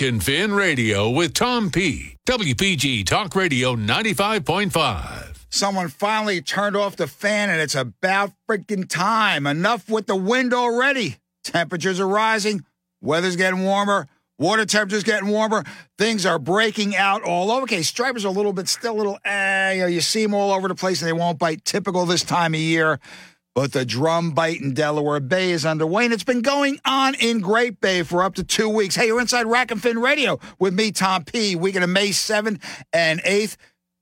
and Fin Radio with Tom P. WPG Talk Radio 95.5. Someone finally turned off the fan and it's about freaking time. Enough with the wind already. Temperatures are rising, weather's getting warmer, water temperatures getting warmer. Things are breaking out all over. Okay, stripers are a little bit still a little, eh, you, know, you see them all over the place and they won't bite. Typical this time of year. But the drum bite in Delaware Bay is underway, and it's been going on in Great Bay for up to two weeks. Hey, you're inside Rack and Fin Radio with me, Tom P. Weekend of May 7th and 8th.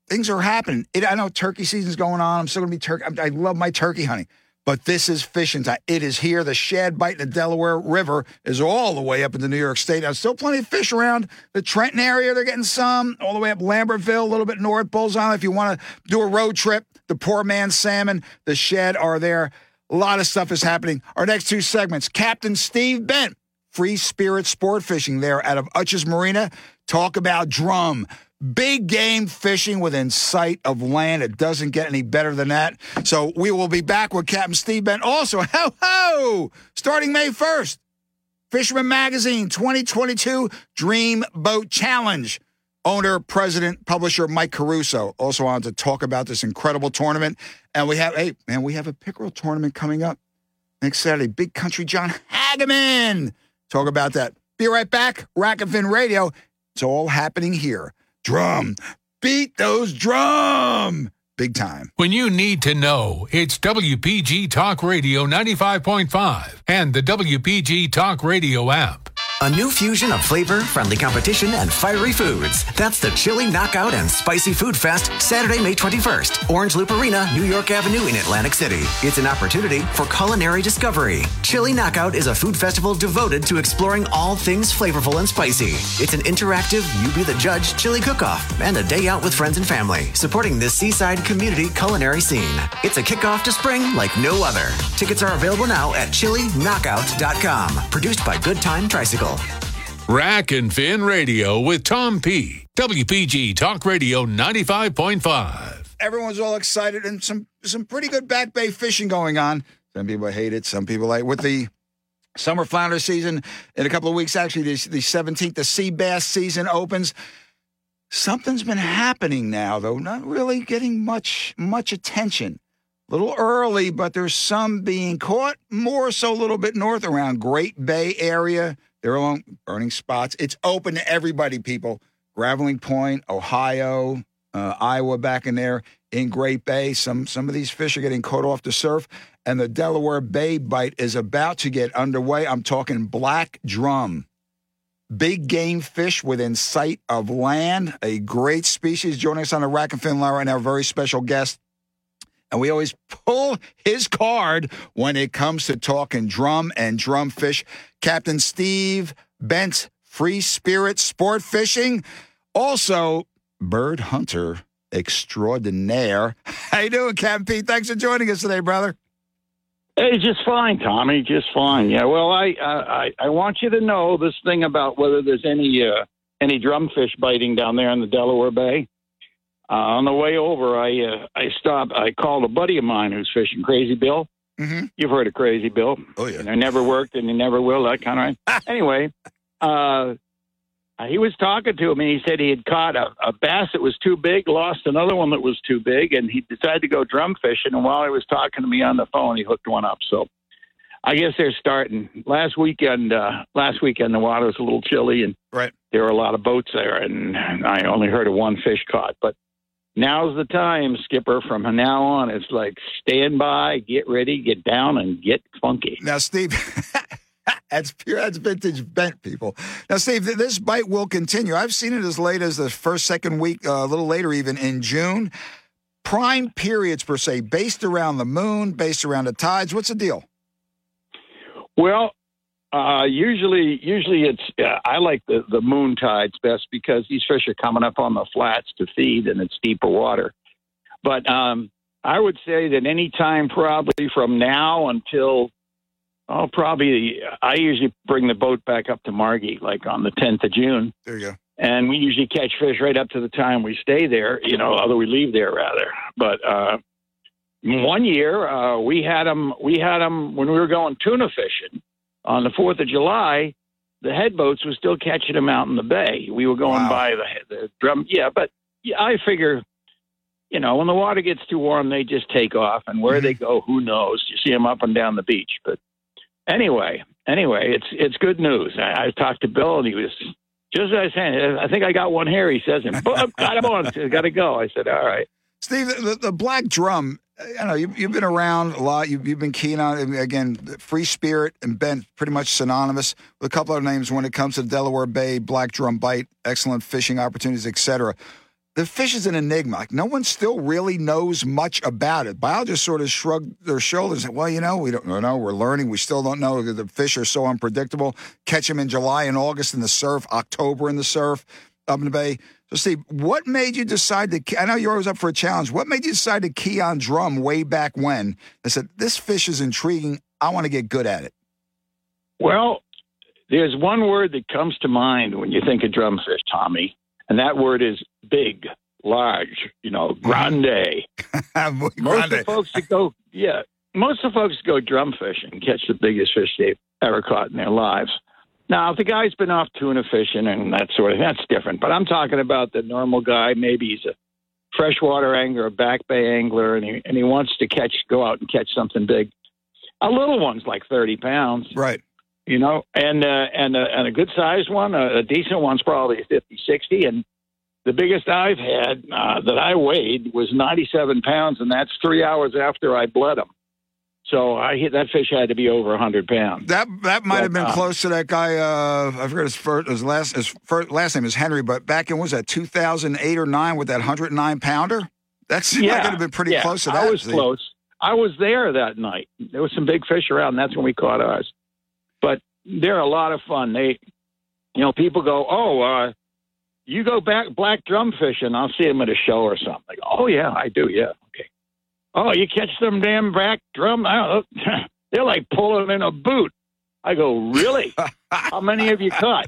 Things are happening. It, I know turkey season's going on. I'm still going to be turkey. I, love my turkey hunting. But this is fishing time. It is here. The shad bite in the Delaware River is all the way up into New York State. There's still plenty of fish around the Trenton area. They're getting some all the way up Lambertville, a little bit north, Bulls Island. If you want to do a road trip, the poor man's salmon, the shad are there. A lot of stuff is happening. Our next two segments Captain Steve Bent, Free Spirit Sport Fishing there out of Utsch's Marina. Talk about drum. Big game fishing within sight of land. It doesn't get any better than that. So we will be back with Captain Steve Bent. Also, ho ho! Starting May 1st, Fisherman Magazine 2022 Dream Boat Challenge. Owner, president, publisher Mike Caruso also on to talk about this incredible tournament. And we have, hey, man, we have a pickerel tournament coming up next Saturday. Big Country John Hageman. Talk about that. Be right back. Rack and Fin Radio. It's all happening here. Drum. Beat those drum. Big time. When you need to know, it's WPG Talk Radio 95.5 and the WPG Talk Radio app. A new fusion of flavor, friendly competition, and fiery foods. That's the Chili Knockout and Spicy Food Fest, Saturday, May 21st. Orange Loop Arena, New York Avenue in Atlantic City. It's an opportunity for culinary discovery. Chili Knockout is a food festival devoted to exploring all things flavorful and spicy. It's an interactive, you be the judge chili cook-off and a day out with friends and family, supporting this seaside community culinary scene. It's a kickoff to spring like no other. Tickets are available now at chiliKnockout.com. Produced by Good Time Tricycle. Rack and Fin Radio with Tom P. WPG Talk Radio 95.5. Everyone's all excited and some some pretty good back bay fishing going on. Some people hate it, some people like with the summer flounder season in a couple of weeks. Actually, the, the 17th, the sea bass season opens. Something's been happening now, though, not really getting much much attention. A little early, but there's some being caught more so a little bit north around Great Bay area. They're along burning spots. It's open to everybody, people. Graveling Point, Ohio, uh, Iowa back in there in Great Bay. Some some of these fish are getting caught off the surf, and the Delaware Bay bite is about to get underway. I'm talking black drum. Big game fish within sight of land, a great species. Joining us on the Rack and Fin line right now, very special guest. And we always pull his card when it comes to talking drum and drum fish. Captain Steve Bent, Free Spirit Sport Fishing. Also, bird hunter extraordinaire. How you doing, Captain Pete? Thanks for joining us today, brother. Hey, just fine, Tommy. Just fine. Yeah. Well, I I I want you to know this thing about whether there's any uh, any drumfish biting down there in the Delaware Bay. Uh, on the way over, I uh, I stopped. I called a buddy of mine who's fishing, Crazy Bill. Mm-hmm. You've heard of Crazy Bill. Oh yeah. And I never worked, and he never will. That kind of. anyway, uh, he was talking to him, and he said he had caught a, a bass that was too big, lost another one that was too big, and he decided to go drum fishing. And while he was talking to me on the phone, he hooked one up. So. I guess they're starting. Last weekend, uh, last weekend the water was a little chilly, and Right. there were a lot of boats there, and I only heard of one fish caught. But now's the time, Skipper. From now on, it's like stand by, get ready, get down, and get funky. Now, Steve, that's pure, that's vintage bent, people. Now, Steve, this bite will continue. I've seen it as late as the first, second week, uh, a little later, even in June. Prime periods, per se, based around the moon, based around the tides. What's the deal? Well, uh, usually, usually it's uh, I like the the moon tides best because these fish are coming up on the flats to feed, and it's deeper water. But um, I would say that any time, probably from now until oh, probably I usually bring the boat back up to Margate like on the 10th of June, There you go. and we usually catch fish right up to the time we stay there. You know, although we leave there rather. But uh, one year uh, we had them. We had them when we were going tuna fishing on the Fourth of July. the head boats were still catching them out in the bay. We were going Wow. by the, the drum. Yeah, but yeah, I figure, you know, when the water gets too warm, they just take off, and where they mm-hmm. go, who knows? You see them up and down the beach. But anyway, anyway, it's it's good news. I, I talked to Bill, and he was just as I was saying, I think I got one here. He says, and boom, got him on. Got to go. I said, all right. Steve, the, the black drum. I know you've, you've been around a lot. You've, you've been keen on again. Free Spirit and Bent, pretty much synonymous with a couple other names when it comes to Delaware Bay, black drum bite, excellent fishing opportunities, etc. The fish is an enigma. Like, no one still really knows much about it. Biologists sort of shrug their shoulders. and Well, you know, we don't know. We're learning. We still don't know. The fish are so unpredictable. Catch them in July and August in the surf, October in the surf up in the bay. So, Steve, what made you decide to? I know you're always up for a challenge. What made you decide to key on drum way back when? I said, This fish is intriguing. I want to get good at it. Well, there's one word that comes to mind when you think of drumfish, Tommy, and that word is big, large, you know, mm-hmm. grande. Most of Grande. the folks that go, yeah, most of the folks that go drum fishing catch the biggest fish they've ever caught in their lives. Now, if the guy's been off tuna fishing and that sort of that's different. But I'm talking about the normal guy. Maybe he's a freshwater angler, a back bay angler, and he and he wants to catch, go out and catch something big. A little one's like 30 pounds Right. you know, and uh, and uh, and a good sized one, a, a decent one's probably 50, 60. and the biggest I've had uh, that I weighed was ninety seven pounds, and that's three hours after I bled him. So I hit that fish had to be over hundred pounds. That that might have been uh, close to that guy. Uh, I forget his first, his last, his first, last name is Henry, but back in was that 2008 or nine with that 109 pounder? That seemed like it have been pretty yeah, close to that. I was Steve. close. I was there that night. There was some big fish around. And that's when we caught ours. But they're a lot of fun. They, you know, people go, "Oh, uh, you go back black drum fishing." I'll see them at a show or something. Go, "Oh yeah, I do. Yeah, okay." Oh, you catch them damn black drum? They're like pulling in a boot. I go, "Really? How many have you caught?"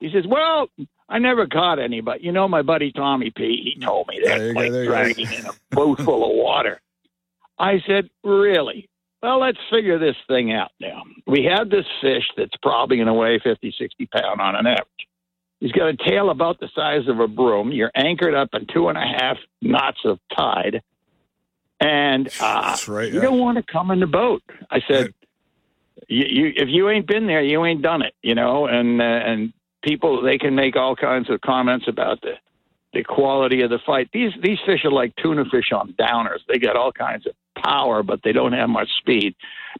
He says, "Well." I never caught any, but you know my buddy Tommy P. He told me that like go. dragging in a boat full of water. I said, "Really? Well, let's figure this thing out now. We have this fish that's probably going to weigh 50, 60 pound on an average. He's got a tail about the size of a broom. You're anchored up in two and a half knots of tide, and uh, right. you yeah. don't want to come in the boat. I said, you, you, if you ain't been there, you ain't done it, you know. And uh, and people they can make all kinds of comments about the the quality of the fight. These these fish are like tuna fish on downers. They got all kinds of power, but they don't have much speed.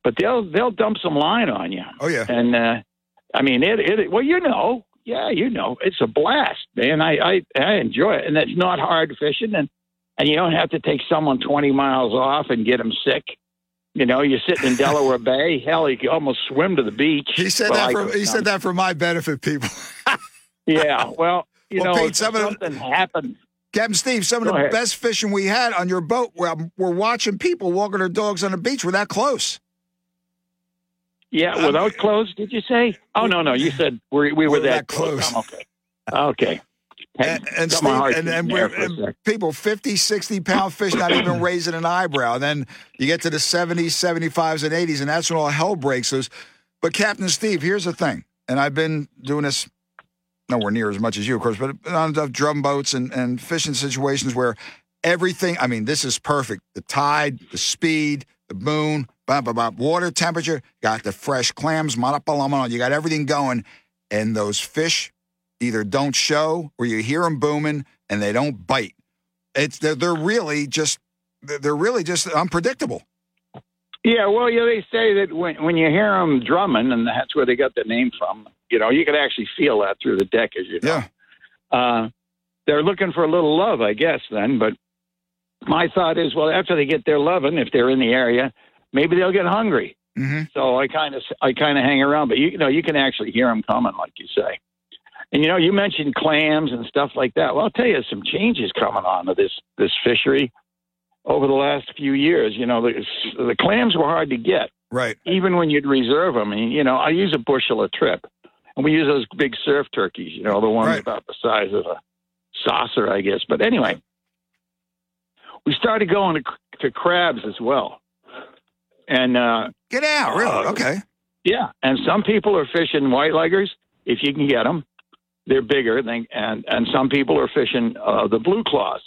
But they'll they'll dump some line on you. Oh yeah. And uh, I mean, it, it. Well, you know, yeah, you know, it's a blast, man. I, I I enjoy it, and it's not hard fishing, and and you don't have to take someone twenty miles off and get them sick. You know, you're sitting in Delaware Bay. Hell, you can almost swim to the beach. He said Well, that for he come. said that for my benefit, people. Yeah, well, you Well, know, Pete, some of the- something happens. Captain Steve, some of the ahead. best fishing we had on your boat, we're, we're watching people walking their dogs on the beach. We're that close. Yeah, Um, without clothes, did you say? Oh no, no, you said we, we were We're that, that close. I'm okay. Okay. Hey, And, and, Steve, and, and, beating there we're- for a and people, 50, 60 pound fish, not even raising an eyebrow. and Then you get to the 70s, 75s, and 80s, and that's when all hell breaks loose. But Captain Steve, here's the thing, and I've been doing this nowhere near as much as you, of course, but on the drum boats and, and fishing situations where everything, I mean, this is perfect. The tide, the speed, the moon, blah, blah, blah, water temperature, got the fresh clams, you got everything going. And those fish either don't show or you hear them booming and they don't bite. It's they're, they're really just they're really just unpredictable. Yeah, well, yeah, they say that when when you hear them drumming, and that's where they got the name from. You know, you can actually feel that through the deck, as you know. Yeah. Uh, they're looking for a little love, I guess. Then, but my thought is, well, after they get their loving, if they're in the area, maybe they'll get hungry. hmm So I kind of I kind of hang around, but you, you know you can actually hear them coming, like you say. And you know you mentioned clams and stuff like that. Well, I'll tell you some changes coming on to this this fishery over the last few years. You know the the clams were hard to get, Right. even when you'd reserve them. And, you know I use a bushel a trip, and we use those big surf turkeys. You know the ones Right. about the size of a saucer, I guess. But anyway, we started going to, to crabs as well, and. uh Get out. Really? Uh, Okay. yeah, and some people are fishing white leggers. if you can get them. They're bigger, than, and and some people are fishing uh, the blue claws.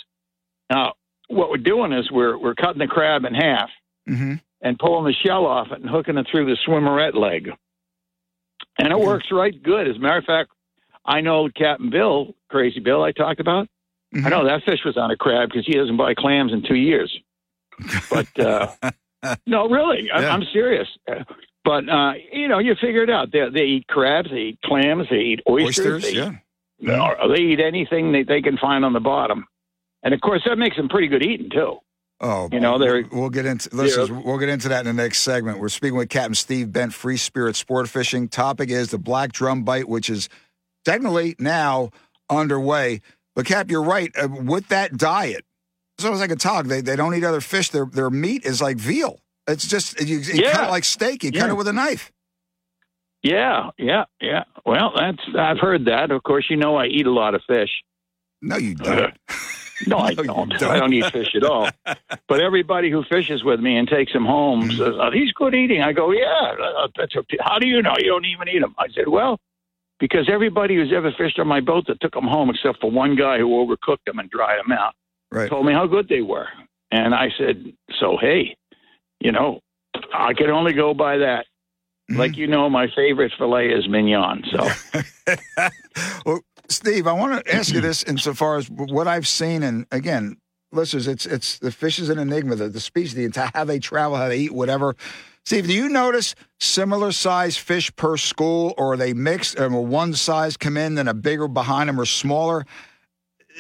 Now, what we're doing is we're we're cutting the crab in half Mm-hmm. and pulling the shell off it and hooking it through the swimmeret leg, and it works right good. As a matter of fact, I know Captain Bill, Crazy Bill, I talked about. Mhm. I know that fish was on a crab because he doesn't buy clams in two years. But uh, no, really, I, Yeah. I'm serious. But uh, you know, you figure it out. They, they eat crabs, they eat clams, they eat oysters, Oysters, they, yeah. or they eat anything that they can find on the bottom. And of course, that makes them pretty good eating too. Oh, You know, they're- we'll get into listen. We'll get into that in the next segment. We're speaking with Captain Steve Bent, Free Spirit Sport Fishing. Topic is the black drum bite, which is technically now underway. But Cap, you're right. Uh, with that diet, it's almost like a tog. They they don't eat other fish. Their their meat is like veal. It's just you, you cut it like steak. You cut Yeah. it with a knife. Yeah, yeah, yeah. Well, that's I've heard that. Of course, you know I eat a lot of fish. No, you don't. No, I No, don't. don't. I don't eat fish at all. But everybody who fishes with me and takes them home Mm-hmm. says, "Are these good eating?" I go, "Yeah." uh, That's a, how do you know you don't even eat them? I said, "Well, because everybody who's ever fished on my boat that took them home, except for one guy who overcooked them and dried them out, Right. told me how good they were." And I said, "So hey, you know, I can only go by that." Mm-hmm. Like you know, my favorite fillet is mignon. So well, Steve, I want to ask you this insofar as what I've seen, and again, listeners, it's it's the fish is an enigma. The, the species, the entire how they travel, how they eat, whatever. Steve, do you notice similar size fish per school, or are they mixed? And will one size come in, then a bigger behind them, or smaller?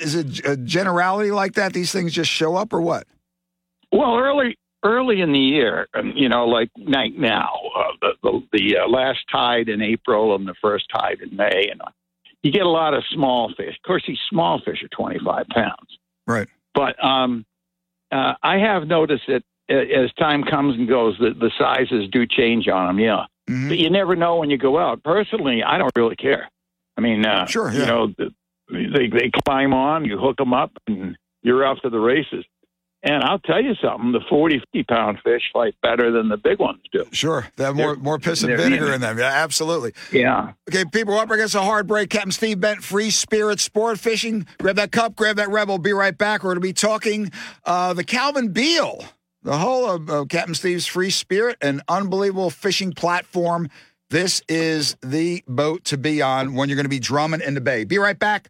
Is it a generality like that? These things just show up, or what? Well, early early in the year, um, you know, like like now, uh, the the, the uh, last tide in April and the first tide in May, and uh, you get a lot of small fish. Of course, these small fish are twenty five pounds. Right. But um, uh, I have noticed that uh, as time comes and goes, the, the sizes do change on them. Yeah, Mhm. but you never know when you go out. Personally, I don't really care. I mean, uh, Sure, yeah. you know, the, they they climb on, you hook them up, and you're off to the races. And I'll tell you something: the 40, 50 pound fish fight better than the big ones do. Sure, they have more They're- more piss and vinegar in them. Yeah, absolutely. Yeah. Okay, people, up against a hard break. Captain Steve Bent, Free Spirit Sport Fishing. Grab that cup, grab that rebel. Be right back. We're going to be talking uh, the Calvin Beal, the whole of uh, Captain Steve's Free Spirit, an unbelievable fishing platform. This is the boat to be on when you're going to be drumming in the bay. Be right back.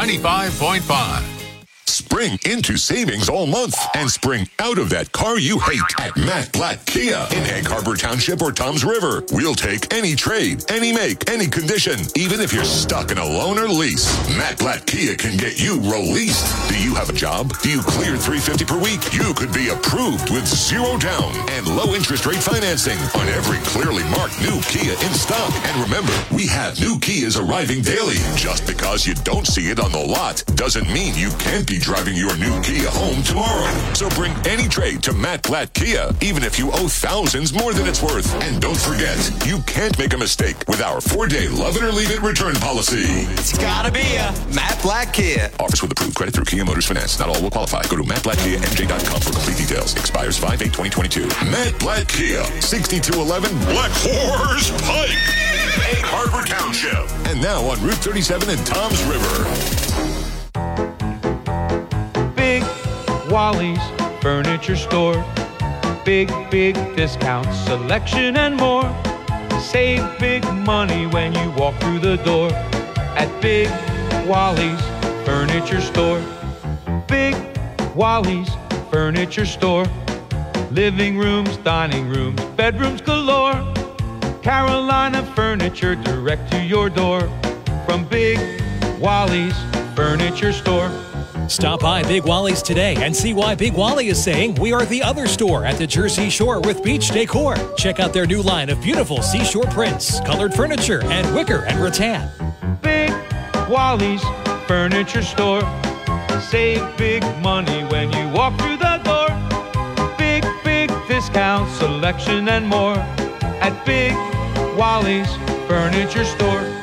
95.5. Spring into savings all month and spring out of that car you hate at Matt Blatt Kia in Egg Harbor Township or Toms River. We'll take any trade, any make, any condition, even if you're stuck in a loan or lease. Matt Blatt Kia can get you released. Do you have a job? Do you clear 350 per week? You could be approved with zero down and low interest rate financing on every clearly marked new Kia in stock. And remember, we have new Kias arriving daily. Just because you don't see it on the lot doesn't mean you can't be driving your new Kia home tomorrow. So bring any trade to Matt Blatt Kia, even if you owe thousands more than it's worth. And don't forget, you can't make a mistake with our four-day love it or leave it return policy. It's gotta be a Matt Blatt Kia. Offers with approved credit through Kia Motors Finance. Not all will qualify. Go to mattblackkiamj.com for complete details. Expires 5-8-2022. Matt Blatt Kia, 6211 Black Horse Pike, Harbor Township. And now on Route 37 in Toms River. Wally's Furniture Store. Big, big discounts, selection, and more. Save big money when you walk through the door at Big Wally's Furniture Store. Big Wally's Furniture Store. Living rooms, dining rooms, bedrooms galore. Carolina furniture direct to your door from Big Wally's Furniture Store. Stop by Big Wally's today and see why Big Wally is saying we are the other store at the Jersey Shore with beach decor. Check out their new line of beautiful seashore prints, colored furniture, and wicker and rattan. Big Wally's Furniture Store. Save big money when you walk through the door. Big, big discount selection and more at Big Wally's Furniture Store.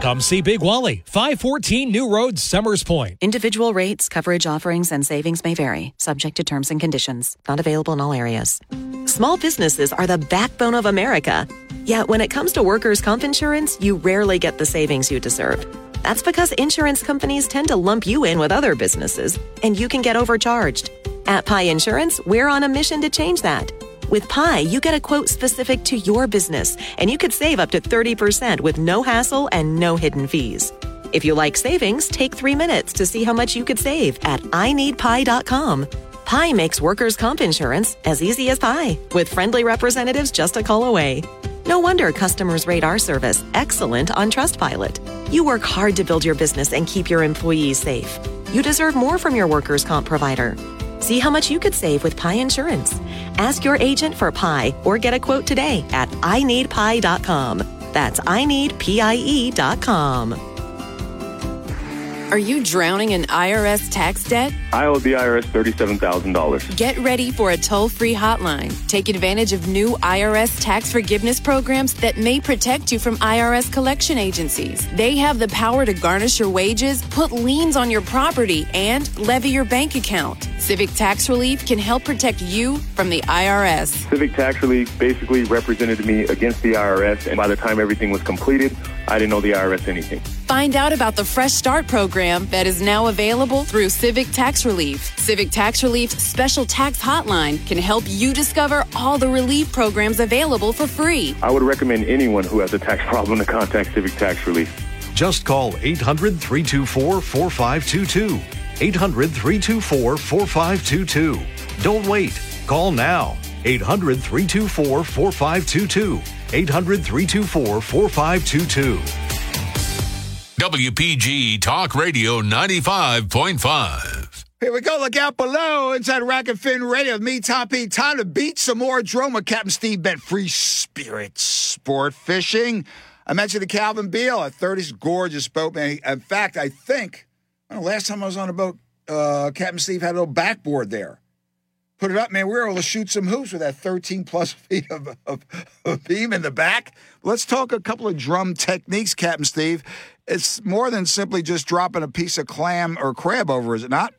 Come see Big Wally, 514 New Road, Somers Point. Individual rates, coverage offerings, and savings may vary, subject to terms and conditions. Not available in all areas. Small businesses are the backbone of America. Yet when it comes to workers' comp insurance, you rarely get the savings you deserve. That's because insurance companies tend to lump you in with other businesses, and you can get overcharged. At Pie Insurance, we're on a mission to change that. With Pie, you get a quote specific to your business, and you could save up to 30% with no hassle and no hidden fees. If you like savings, take three minutes to see how much you could save at ineedpie.com. Pie makes workers' comp insurance as easy as pie, with friendly representatives just a call away. No wonder customers rate our service excellent on Trustpilot. You work hard to build your business and keep your employees safe. You deserve more from your workers' comp provider. See how much you could save with Pie Insurance. Ask your agent for Pie or get a quote today at ineedpie.com. That's ineedpie.com. Are you drowning in IRS tax debt? I owe the IRS $37,000. Get ready for a toll free hotline. Take advantage of new IRS tax forgiveness programs that may protect you from IRS collection agencies. They have the power to garnish your wages, put liens on your property, and levy your bank account. Civic Tax Relief can help protect you from the IRS. Civic Tax Relief basically represented me against the IRS, and by the time everything was completed, I didn't owe the IRS anything. Find out about the Fresh Start program that is now available through Civic Tax Relief. Civic Tax Relief's special tax hotline can help you discover all the relief programs available for free. I would recommend anyone who has a tax problem to contact Civic Tax Relief. Just call 800 324 4522. 800 324 4522. Don't wait. Call now. 800 324 4522. 800 324 4522. WPG Talk Radio 95.5. Here we go. Look out below inside Rack and Fin Radio me, Tom P. Time to beat some more drama. Captain Steve Bent, Free Spirit Sport Fishing. I mentioned the Calvin Beal a 30's gorgeous boat, man. In fact, I think last time I was on a boat, uh, Captain Steve had a little backboard there. Put it up, man. We were able to shoot some hoops with that 13 plus feet of, of, of beam in the back. Let's talk a couple of drum techniques, Captain Steve. It's more than simply just dropping a piece of clam or crab over, is it not?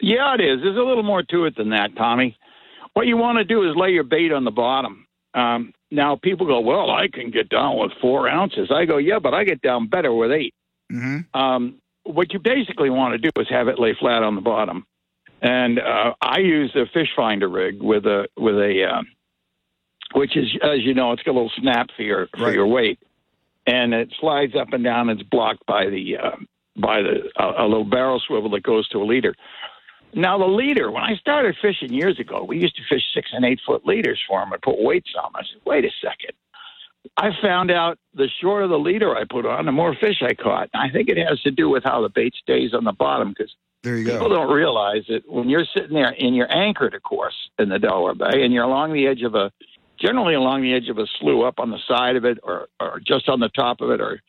Yeah, it is. There's a little more to it than that, Tommy. What you want to do is lay your bait on the bottom. Um, now, people go, well, I can get down with four ounces. I go, yeah, but I get down better with 8 Mm-hmm. Um, what you basically want to do is have it lay flat on the bottom. And uh, I use a fish finder rig with a with a uh, which is as you know, it's got a little snap for your for Right. your weight, and it slides up and down. It's blocked by the uh, by the a, a little barrel swivel that goes to a leader. Now the leader, when I started fishing years ago, we used to fish six and eight foot leaders for them and put weights on them. I said, wait a second. I found out the shorter the leader I put on, the more fish I caught. And I think it has to do with how the bait stays on the bottom because There you people go. People don't realize that when you're sitting there and you're anchored, of course, in the Delaware Bay, and you're along the edge of a, generally along the edge of a slough, up on the side of it, or or just on the top of it, or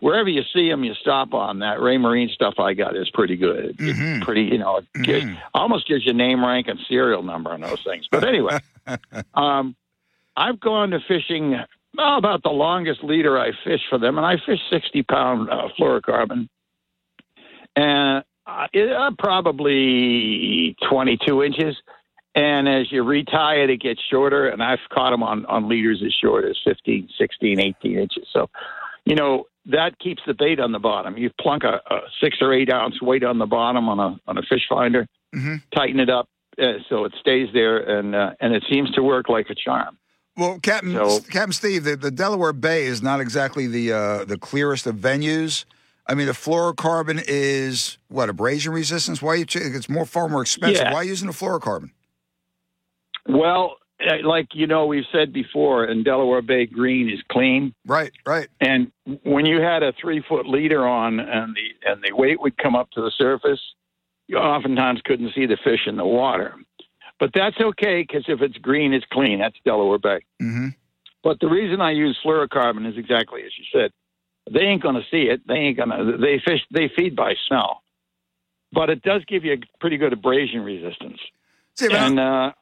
wherever you see them, you stop on. That Raymarine stuff I got is pretty good. It- Mhm. pretty, you know, it gives- Mhm. almost gives you name, rank, and serial number on those things. But anyway, um, I've gone to fishing well, about the longest leader I fished for them, and I fished 60 pound uh, fluorocarbon. And uh, it, uh, probably 22 inches. And as you retie it, it gets shorter. And I've caught them on, on leaders as short as 15, 16, 18 inches. So, you know, that keeps the bait on the bottom. You plunk a, a six or eight ounce weight on the bottom on a on a fish finder, Mhm. tighten it up uh, so it stays there, and uh, and it seems to work like a charm. Well, Captain So- Captain Steve, the, the Delaware Bay is not exactly the uh, the clearest of venues. I mean, the fluorocarbon is what abrasion resistance. Why you? It's more far more expensive. Yeah. Why using the fluorocarbon? Well, uh, like you know, we've said before, in Delaware Bay, green is clean. Right, right. And when you had a three foot leader on and the and the weight would come up to the surface, you oftentimes couldn't see the fish in the water. But that's okay because if it's green, it's clean. That's Delaware Bay. Mm-hmm. But the reason I use fluorocarbon is exactly as you said. They ain't going to see it. They ain't going to. They fish. They feed by smell, but it does give you a pretty good abrasion resistance. See, and uh,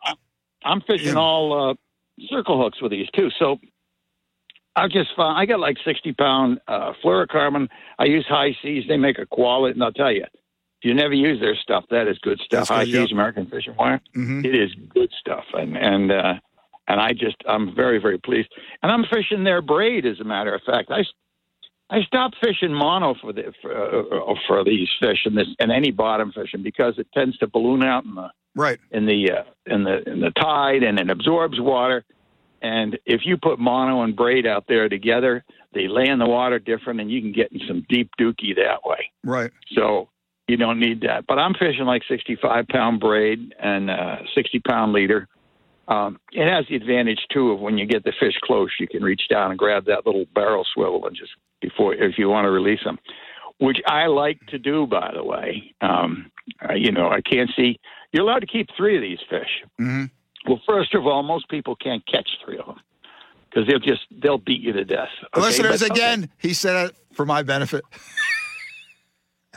I'm fishing Yeah. all uh, circle hooks with these too. So I just found I got like 60 pound uh, fluorocarbon. I use Hi-Seas. They make a quality, and I'll tell you, if you never use their stuff, that is good stuff. That's good, high yeah. seas American Fishing Wire. Mhm. It is good stuff, and and uh, and I just I'm very very pleased. And I'm fishing their braid, as a matter of fact. I I stopped fishing mono for the for, uh, for these fish and this and any bottom fishing because it tends to balloon out in the right. in the uh, in the in the tide and it absorbs water. And if you put mono and braid out there together, they lay in the water different, and you can get in some deep dookie that way. Right. So you don't need that. But I'm fishing like 65 pound braid and uh, 60 pound leader. Um, it has the advantage too of when you get the fish close, you can reach down and grab that little barrel swivel and just before if you want to release them, which I like to do. By the way, um, uh, you know I can't see. You're allowed to keep three of these fish. hmm Well, first of all, most people can't catch three of them because they'll just they'll beat you to death. okay? Listeners, But- again, he said it for my benefit.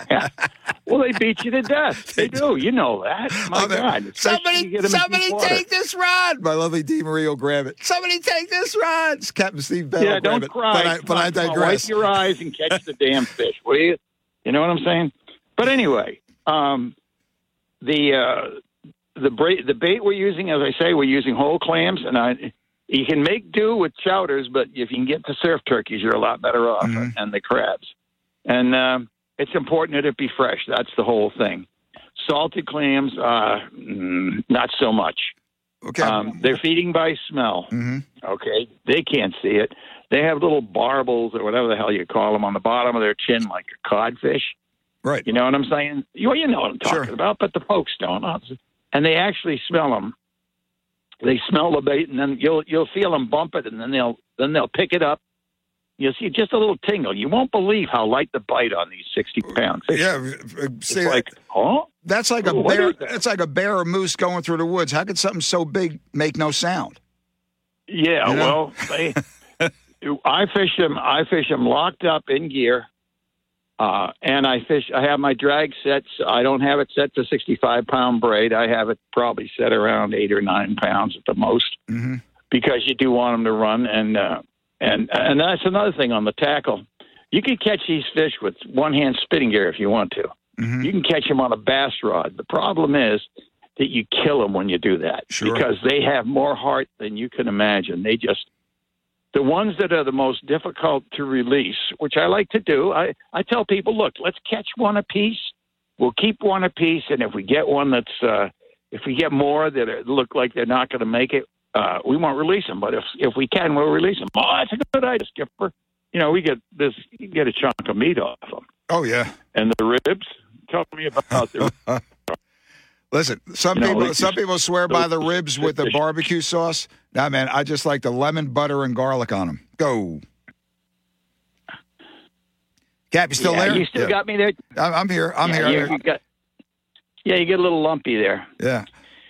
Yeah. Well, they beat you to death. They do. You know that. My Oh. God. Especially Somebody, get 'em in somebody take this rod. My lovely Dee Marie will grab it. Somebody take this rod. It's Captain Steve Bell. Yeah, grab don't it. cry. But I, but on, I on, digress. Wipe your eyes and catch the damn fish. Will you? You know what I'm saying? But anyway, um, the uh, the bra- the bait we're using, as I say, we're using whole clams, and I. You can make do with chowders, but if you can get to surf turkeys, you're a lot better off, Mhm. and the crabs. And um, it's important that it be fresh. That's the whole thing. Salted clams, uh, mm, not so much. Okay. Um, they're feeding by smell. hmm Okay, they can't see it. They have little barbels or whatever the hell you call them on the bottom of their chin, like a codfish. Right. You know what I'm saying? You, you know what I'm talking Sure. about, but the folks don't. And they actually smell them. They smell the bait, and then you'll you'll feel them bump it, and then they'll then they'll pick it up. You'll see just a little tingle. You won't believe how light the bite on these 60 pound fish. Yeah. uh, It's like, oh, that's like a bear. that? That's like a bear or moose going through the woods. How could something so big make no sound? Yeah, You know? well, they, I fish them. I fish them locked up in gear, uh, and I fish. I have my drag sets. I don't have it set to sixty-five pound braid. I have it probably set around eight or nine pounds at the most, hmm because you do want them to run. And uh, and and that's another thing on the tackle. You can catch these fish with one hand spinning gear if you want to. hmm You can catch them on a bass rod. The problem is that you kill them when you do that Sure. because they have more heart than you can imagine. They just the ones that are the most difficult to release, which I like to do. I I tell people, look, let's catch one apiece. We'll keep one apiece, and if we get one that's uh, if we get more that are, look like they're not going to make it, uh, we won't release them. But if if we can, we'll release them. Oh, that's a good idea, Skipper. You know, we get this, you get a chunk of meat off them, Oh yeah. and the ribs. Tell me about the Listen, some You know, people some people swear by the ribs with the barbecue sauce. Nah, man, I just like the lemon, butter, and garlic on them. Go. Cap, you still yeah, there? You still Yeah. got me there. I'm, I'm here. I'm yeah, here. I'm you- here. you got- yeah, you get a little lumpy there. Yeah.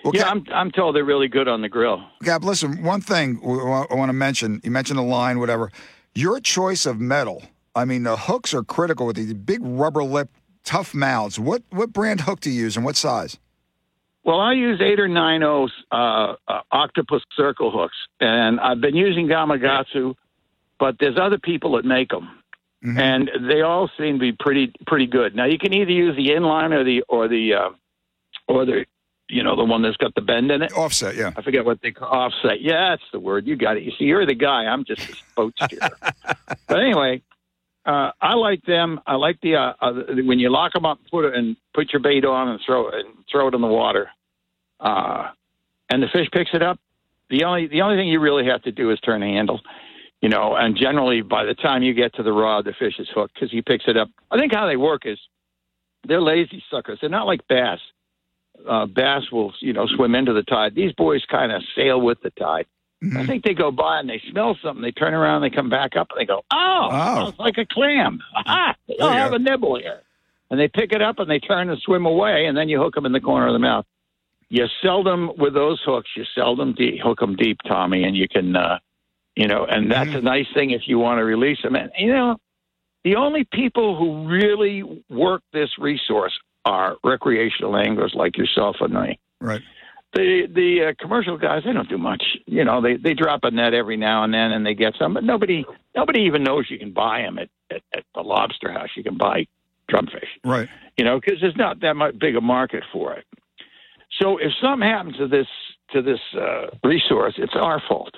Well, yeah, Cap, I'm I'm told they're really good on the grill. Cap, listen, one thing I want to mention. You mentioned the line, whatever. Your choice of metal. I mean, the hooks are critical with these big rubber lip, tough mouths. What what brand hook do you use and what size? Well, I use eight or nine O's uh, uh, octopus circle hooks, and I've been using Gamakatsu, but there's other people that make them, Mhm. and they all seem to be pretty pretty good. Now you can either use the inline or the or the uh, or the you know the one that's got the bend in it. Offset, yeah. I forget what they call offset. Yeah, that's the word. You got it. You see, you're the guy. I'm just a boat steerer. but anyway, uh, I like them. I like the uh, uh, when you lock them up, and put it and put your bait on and throw it and throw it in the water, uh, and the fish picks it up. The only the only thing you really have to do is turn the handle, you know. And generally, by the time you get to the rod, the fish is hooked because he picks it up. I think how they work is they're lazy suckers. They're not like bass. Uh, bass will, you know, swim into the tide. These boys kind of sail with the tide. Mhm. I think they go by and they smell something. They turn around, they come back up, and they go, "Oh, Oh. it's like a clam. Aha! They'll have go. a nibble here." And they pick it up and they turn and swim away, and then you hook them in the corner of the mouth. You seldom with those hooks. You seldom de- hook them deep, Tommy, and you can, uh, you know, and that's Mm-hmm. a nice thing if you want to release them. And you know, the only people who really work this resource are recreational anglers like yourself and me. Right. The the uh, commercial guys they don't do much. You know, they they drop a net every now and then and they get some, but nobody nobody even knows you can buy them at at, at the lobster house. You can buy drumfish. Right. You know, because there's not that much big a market for it. So if something happens to this to this uh, resource, it's our fault.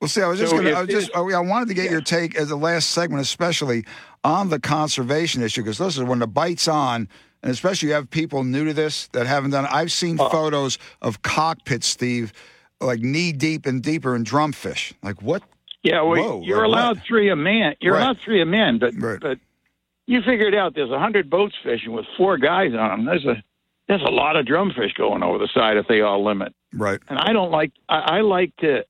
Well, see, I was just So gonna, I was just, this- I wanted to get your take as the last segment, especially on the conservation issue, because listen, when the bite's on, and especially you have people new to this that haven't done. It. I've seen Uh. photos of cockpits, Steve, like knee deep and deeper in drumfish. Like what? Yeah, well, Whoa, you're like allowed what? three a man. You're Right. allowed three a man, but Right. but you figured out there's a hundred boats fishing with four guys on them. There's a there's a lot of drumfish going over the side if they all limit. Right. And I don't like. I, I like to.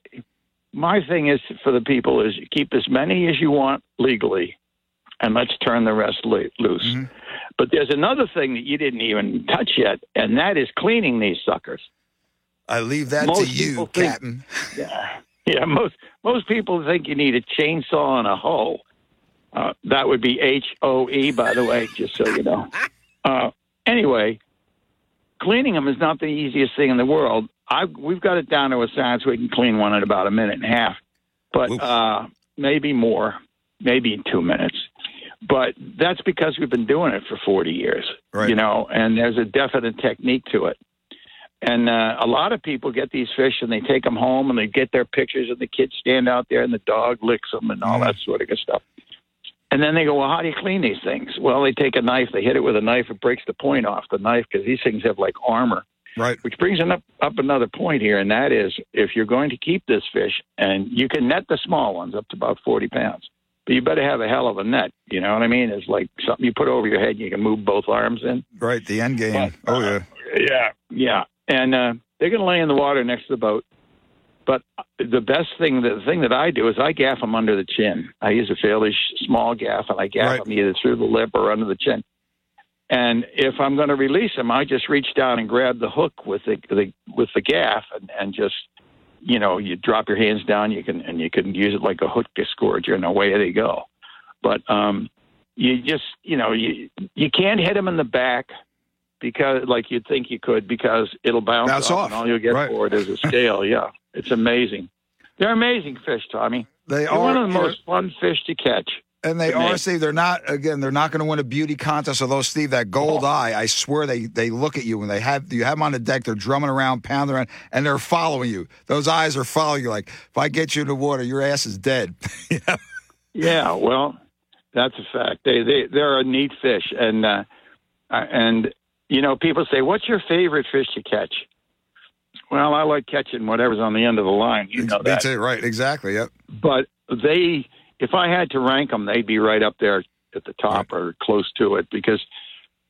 My thing is for the people is keep as many as you want legally, and let's turn the rest loose. Mm-hmm. But there's another thing that you didn't even touch yet, and that is cleaning these suckers. I leave that Most to you, think- Captain. Yeah, yeah. Most most people think you need a chainsaw and a hoe. Uh, that would be H O E, by the way, just so you know. Uh, anyway, cleaning them is not the easiest thing in the world. I we've got it down to a science. We can clean one in about a minute and a half, but uh, maybe more, maybe two minutes. But that's because we've been doing it for 40 years, Right. you know, and there's a definite technique to it. And uh, a lot of people get these fish and they take them home and they get their pictures and the kids stand out there and the dog licks them and all that sort of good stuff. And then they go, well, how do you clean these things? Well, they take a knife, they hit it with a knife, it breaks the point off the knife because these things have like armor. Right. Which brings up, up another point here, and that is if you're going to keep this fish, and you can net the small ones up to about 40 pounds, but you better have a hell of a net. You know what I mean? It's like something you put over your head and you can move both arms in. Right. The end game. oh yeah. Yeah, yeah, and uh, they're going to lay in the water next to the boat. But the best thing, the thing that I do is I gaff them under the chin. I use a fairly small gaff, and I gaff Right. them either through the lip or under the chin. And if I'm going to release them, I just reach down and grab the hook with the, the with the gaff, and, and just you know, you drop your hands down, you can and you can use it like a hook disgorger, and away they go. But um, you just you know you you can't hit them in the back because like you'd think you could because it'll bounce, Bounce off, off. and all you'll get Right. for it is a scale. yeah, it's amazing. They're amazing fish, Tommy. They They're are one of the most fun fish to catch. And they are, Steve. They're not again. They're not going to win a beauty contest. Although, Steve, that gold eye, I swear they they look at you when they have you have them on the deck. They're drumming around, pounding around, and they're following you. Those eyes are following you. Like if I get you in the water, your ass is dead. Yeah, yeah. well, that's a fact. They they they're a neat fish, and uh, and you know people say, "What's your favorite fish to catch?" Well, I like catching whatever's on the end of the line. You know that. too. Right. Exactly. Yep. But they, if I had to rank them, they'd be right up there at the top or close to it because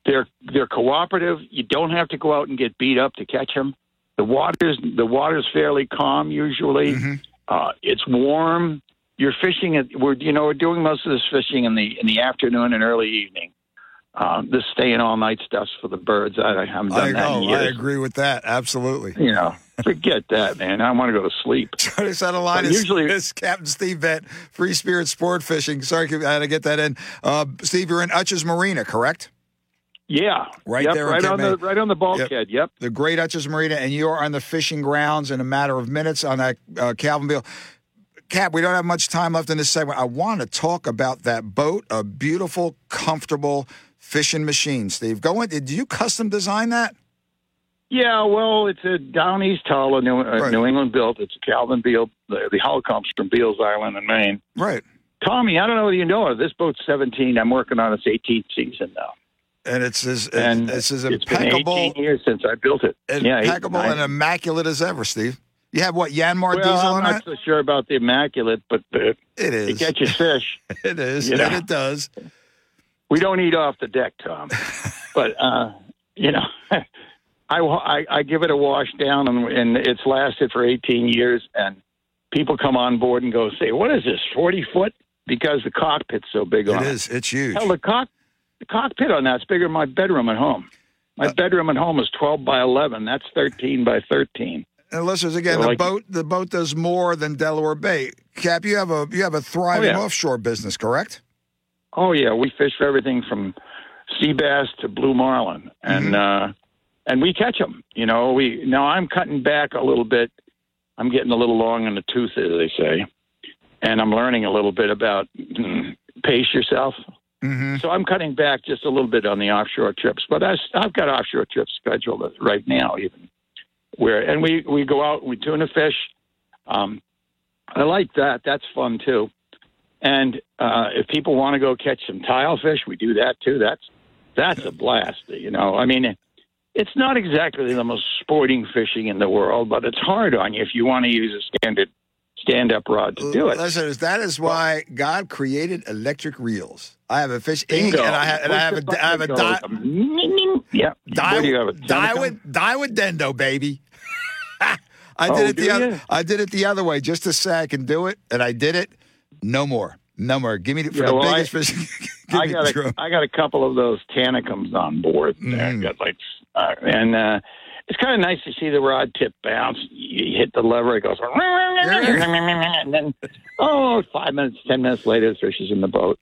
they're they're cooperative. You don't have to go out and get beat up to catch them. The water's the water's fairly calm usually. Uh, it's warm. You're fishing at we're you know we're doing most of this fishing in the in the afternoon and early evening. Um, this staying all night stuff's for the birds. I, I haven't done I that in know. I agree with that. Absolutely. You know, forget that, man. I want to go to sleep. To set a line is, usually- is Captain Steve Vett, Free Spirit Sport Fishing. Sorry, I had to get that in. Uh, Steve, you're in Utsch's Marina, correct? Yeah, Right Yep, there right on the right on the bulkhead. Yep. the great Utsch's Marina, and you are on the fishing grounds in a matter of minutes on that uh, Calvin Beal. Cap, we don't have much time left in this segment. I want to talk about that boat, a beautiful, comfortable fishing machine. Steve, go in. Did you custom design that? Yeah, well, it's a down east hull, a New, uh, Right. New England built. It's a Calvin Beal. The, the hull comes from Beals Island in Maine. Right. Tommy, I don't know whether you know it. This boat's 17. I'm working on its 18th season now. And it's as And it's as it's been impeccable, 18 years since I built it. yeah, impeccable, and immaculate as ever, Steve. You have what Yanmar well, diesel I'm on it? I'm not so sure about the immaculate, but uh, It is. it gets catches fish. It is. You know. And it does. We don't eat off the deck, Tom. but uh, you know, I, I I give it a wash down, and, and it's lasted for 18 years. And people come on board and go, say, "What is this? 40 foot?" Because the cockpit's so big It on is. It's huge. Hell, the cock the cockpit on that's bigger than my bedroom at home. Uh, My bedroom at home is 12 by 11. That's 13 by 13. And listeners, again, So, the like- boat the boat does more than Delaware Bay. Cap, you have a you have a thriving Oh, yeah. offshore business, correct? Oh yeah, we fish for everything from sea bass to blue marlin, and Mm-hmm. uh, and we catch them. You know, we now I'm cutting back a little bit. I'm getting a little long in the tooth, as they say, and I'm learning a little bit about mm, pace yourself. Mm-hmm. So I'm cutting back just a little bit on the offshore trips, but I, I've got offshore trips scheduled right now, even where and we we go out and we tuna fish. Um, I like that. That's fun too. And uh, if people want to go catch some tilefish, we do that too. That's that's a blast. You know, I mean, it's not exactly the most sporting fishing in the world, but it's hard on you if you want to use a standard stand up rod to do it. Listen, that is why God created electric reels. I have a fish ink, and I have, and I have a, have a di- Yeah. die, What do you have? A die with die with Dendo, baby. I Oh, did it the other. you? I did it the other way, just to say I can do it, and I did it. No more, no more. Give me the, for Yeah, the well, biggest I- fish. I got a, drum. I got a couple of those Tanacoms on board. There. I got like, uh, and uh, it's kind of nice to see the rod tip bounce. You hit the lever, it goes, and then oh, five minutes, ten minutes later, the fish is in the boat.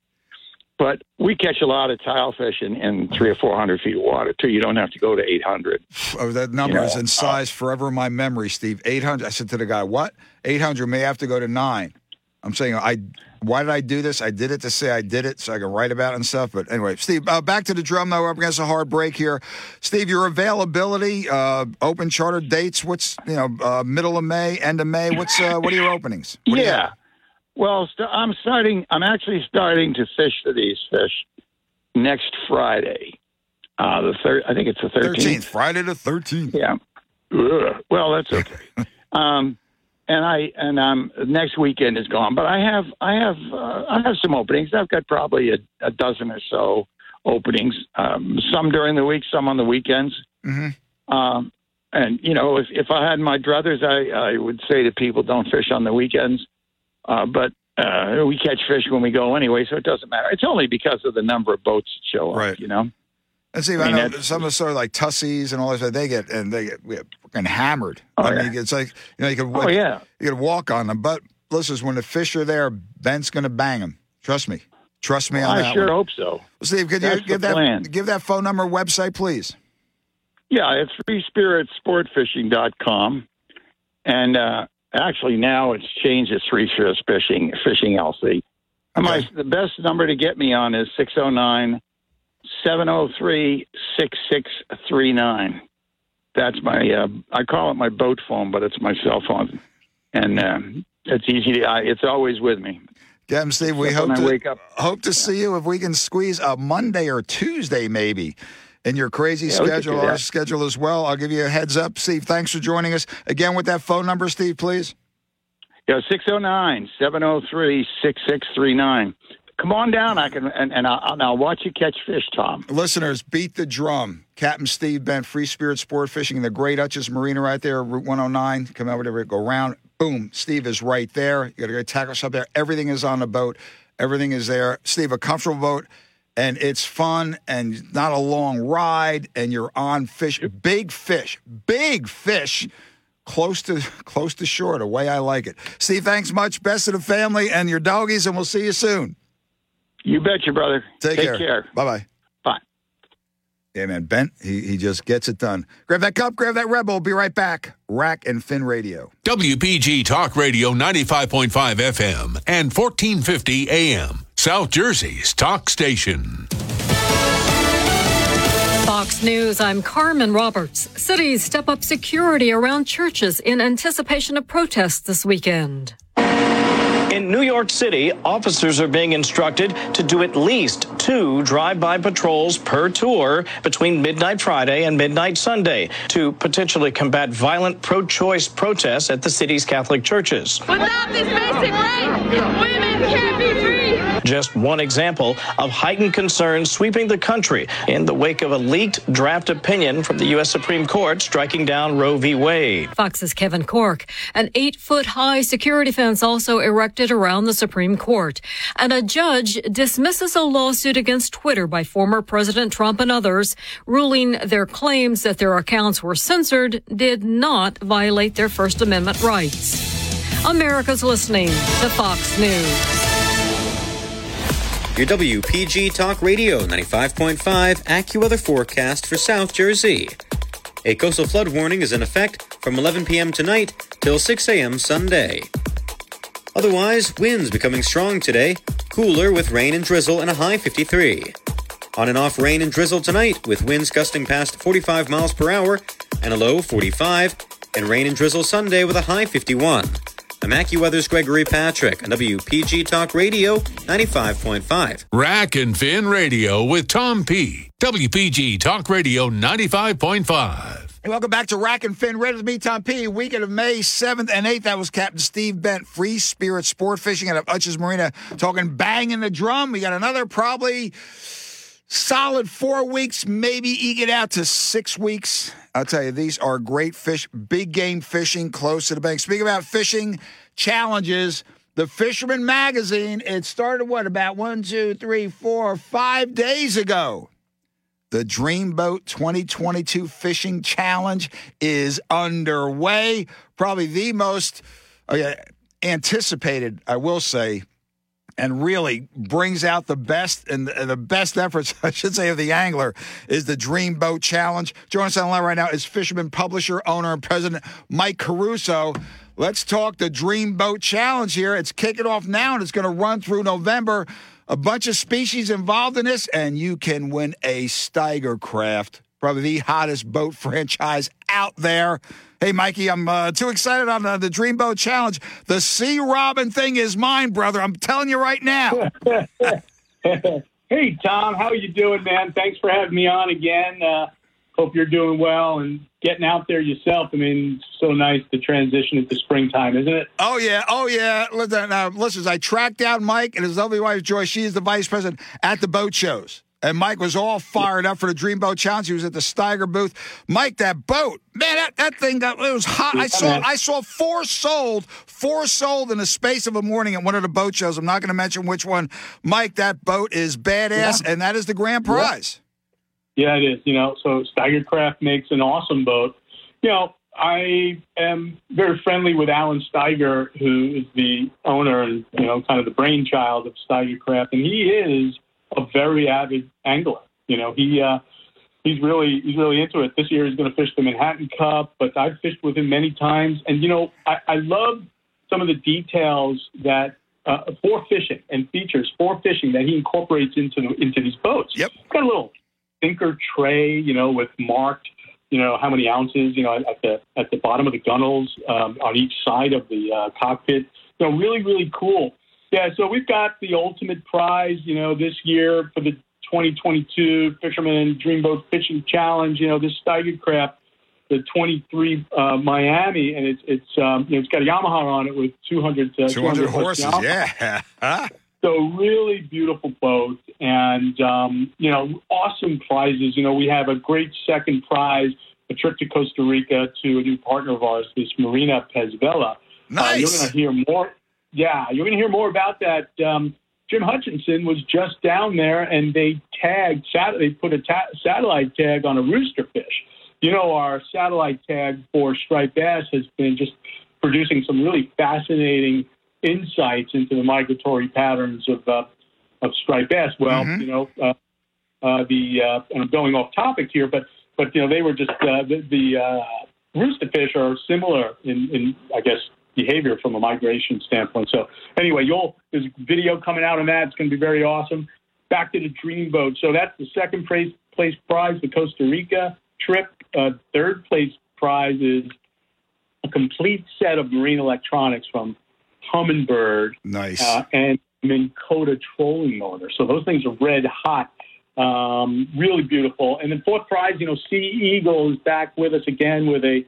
But we catch a lot of tile fish in, in three or four hundred feet of water too. You don't have to go to eight hundred. Oh, that number You is in size forever in my memory, Steve. Eight hundred. I said to the guy, "What? Eight hundred may have to go to nine. I'm saying, I. Why did I do this? I did it to say I did it, so I can write about it and stuff. But anyway, Steve, uh, back to the drum. Though we're up against a hard break here. Steve, your availability, uh, open charter dates. What's you know, uh, middle of May, end of May. What's uh, what are your openings? What Yeah. Well, st- I'm starting. I'm actually starting to fish for these fish next Friday. Uh, the third. I think it's the thirteenth. Friday the thirteenth. Yeah. Ugh. Well, that's okay. um, and I and um next weekend is gone, but I have I have uh, I have some openings. I've got probably a, a dozen or so openings. Um, some during the week, some on the weekends. Mm-hmm. Um, and you know, if if I had my druthers, I I would say to people, don't fish on the weekends. Uh, but uh, we catch fish when we go anyway, so it doesn't matter. It's only because of the number of boats that show up. Right. You know. And see, I I, know some of the sort of like tussies and all this, they get and they get, get fucking hammered. Oh, I yeah. mean, it's like you know you can Oh yeah. you can walk on them, but listen, when the fish are there, Bent's going to bang them. Trust me, trust me on I that sure one. hope so. Steve, could you That's the give that plan. give that phone number website, please? Yeah, it's freespiritsportfishing.com. And uh, actually, now it's changed. It's Free Spirit Fishing, Fishing LC. And My, the best number to get me on is 609 703 6639. That's my, uh, I call it my boat phone, but it's my cell phone. And um, it's easy to, I, it's always with me. Get Steve. We Except hope to wake up. hope to see you if we can squeeze a Monday or Tuesday, maybe. In your crazy Yeah, schedule, our schedule as well. I'll give you a heads up, Steve. Thanks for joining us again with that phone number, Steve. Please. Yeah, 609 703 6639. Come on down. I can, and, and I'll, and I'll watch you catch fish, Tom. Listeners, beat the drum. Captain Steve Bent, Free Spirit Sport Fishing, the Great Hutchins Marina right there, Route 109. Come over there, go around. Boom. Steve is right there. You got to go tackle stuff there. Everything is on the boat. Everything is there. Steve, a comfortable boat, and it's fun and not a long ride, and you're on fish, big fish, big fish. Close to close to shore, the way I like it. Steve, thanks much. Best of the family and your doggies, and we'll see you soon. You bet, your brother. Take, Take care. care. Bye bye. Bye. Yeah, man. Bent, he, he just gets it done. Grab that cup, grab that Rebel. Be right back. Rack and Fin Radio. WPG Talk Radio 95.5 FM and 1450 AM. South Jersey's talk station. Fox News, I'm Carmen Roberts. Cities step up security around churches in anticipation of protests this weekend. In New York City, officers are being instructed to do at least two drive-by patrols per tour between midnight Friday and midnight Sunday to potentially combat violent pro-choice protests at the city's Catholic churches. Without this basic right, women can't be free. Just one example of heightened concerns sweeping the country in the wake of a leaked draft opinion from the U.S. Supreme Court striking down Roe v. Wade. Fox's Kevin Corke. An eight foot high security fence also erected around the Supreme Court. And a judge dismisses a lawsuit against Twitter by former President Trump and others, ruling their claims that their accounts were censored did not violate their First Amendment rights. America's listening to Fox News. Your WPG Talk Radio 95.5 AccuWeather forecast for South Jersey. A coastal flood warning is in effect from 11 p.m. tonight till 6 a.m. Sunday. Otherwise, winds becoming strong today, cooler with rain and drizzle and a high 53. On and off rain and drizzle tonight with winds gusting past 45 miles per hour and a low 45, and rain and drizzle Sunday with a high 51. I'm AccuWeather's Gregory Patrick on WPG Talk Radio 95.5. Rack and Fin Radio with Tom P. WPG Talk Radio 95.5. Hey, welcome back to Rack and Fin Radio with me, Tom P. Weekend of May 7th and 8th. That was Captain Steve Bent, Free Spirit Sport Fishing out of Utsch's Marina, talking banging the drum. We got another probably solid four weeks, maybe eke it out to six weeks. I'll tell you, these are great fish, big game fishing close to the bank. Speaking about fishing challenges, the Fisherman Magazine, it started what, about one, two, three, four, five days ago. The Dreamboat 2022 Fishing Challenge is underway. Probably the most uh, anticipated, I will say, and really brings out the best and the, best efforts, I should say, of the angler is the Dream Boat Challenge. Joining us on the line right now is fisherman, publisher, owner, and president Mike Caruso. Let's talk the Dream Boat Challenge here. It's kicking off now and it's going to run through November. A bunch of species involved in this, and you can win a Steiger craft, probably the hottest boat franchise out there. Hey, Mikey, I'm uh, too excited on uh, the Dreamboat Challenge. The Sea Robin thing is mine, brother. I'm telling you right now. hey, Tom, how are you doing, man? Thanks for having me on again. Uh, hope you're doing well and getting out there yourself. I mean, it's so nice to transition into springtime, isn't it? Oh yeah, oh yeah. Listen, uh, listeners, I tracked down Mike and his lovely wife Joy. She is the vice president at the boat shows. And Mike was all fired up for the Dreamboat Challenge. He was at the Steiger booth. Mike, that boat, man, that, that thing got it was hot. I saw I saw four sold, four sold in the space of a morning at one of the boat shows. I'm not going to mention which one. Mike, that boat is badass, yeah. and that is the grand prize. Yeah. yeah, it is. You know, so Steiger Craft makes an awesome boat. You know, I am very friendly with Alan Steiger, who is the owner and you know kind of the brainchild of Steiger Craft, and he is a very avid angler. You know, he uh, he's really he's really into it. This year he's going to fish the Manhattan Cup, but I've fished with him many times, and you know, I, I love some of the details that uh, for fishing and features for fishing that he incorporates into the, into these boats. Yep, he's got a little thinker tray, you know, with marked. You know how many ounces, you know, at the at the bottom of the gunnels um, on each side of the uh, cockpit. You know, really, really cool. Yeah, so we've got the ultimate prize, you know, this year for the 2022 Fisherman Dreamboat Fishing Challenge. You know, this Steiger craft, the 23 uh, Miami, and it's it's um, you know, it's got a Yamaha on it with 200 uh, 200, 200 horses. Yamaha. Yeah. Huh? So really beautiful boat, and um, you know, awesome prizes. You know, we have a great second prize, a trip to Costa Rica to a new partner of ours, this Marina Pez Vela. Nice. Uh, you're going to hear more yeah, you're going to hear more about that. Um, Jim Hutchinson was just down there, and they tagged, sat- they put a ta- satellite tag on a rooster fish. You know, our satellite tag for striped bass has been just producing some really fascinating insights into the migratory patterns of uh, of striped bass. Well, mm-hmm. you know, uh, uh, the uh, and I'm going off topic here, but but you know, they were just uh, the, the uh, rooster fish are similar in, in I guess behavior from a migration standpoint. So anyway, you'll there's a video coming out on that. It's going to be very awesome. Back to the Dreamboat. So that's the second place place prize, the Costa Rica trip. Uh, third place prize is a complete set of marine electronics from Humminbird. Nice. Uh, and Minn Kota trolling motor. So those things are red hot. Um, really beautiful. And then fourth prize, you know, Sea Eagle is back with us again with a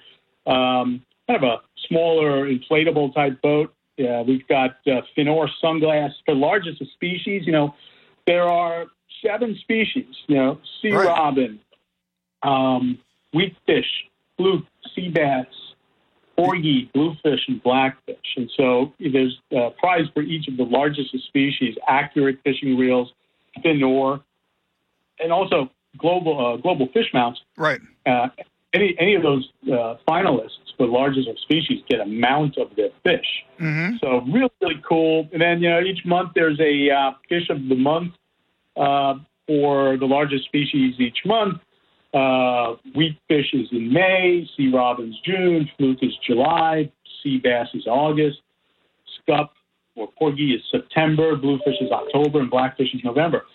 um, kind of a smaller inflatable type boat. Yeah, we've got uh, Fin-Nor sunglass, the largest of species. You know, there are seven species. You know, sea right. robin, um, weakfish, fluke, sea bass, porgy, bluefish, and blackfish. And so there's a prize for each of the largest of species, accurate fishing reels, Fin-Nor, and also global uh, global fish mounts. Right. Uh, any any of those uh, finalists for largest of species get a mount of their fish. Mm-hmm. So really, really cool. And then you know each month there's a uh, fish of the month uh, for the largest species each month. Uh, wheat fish is in May, sea robin's June, fluke is July, sea bass is August, scup or porgy is September, bluefish is October, and blackfish is November.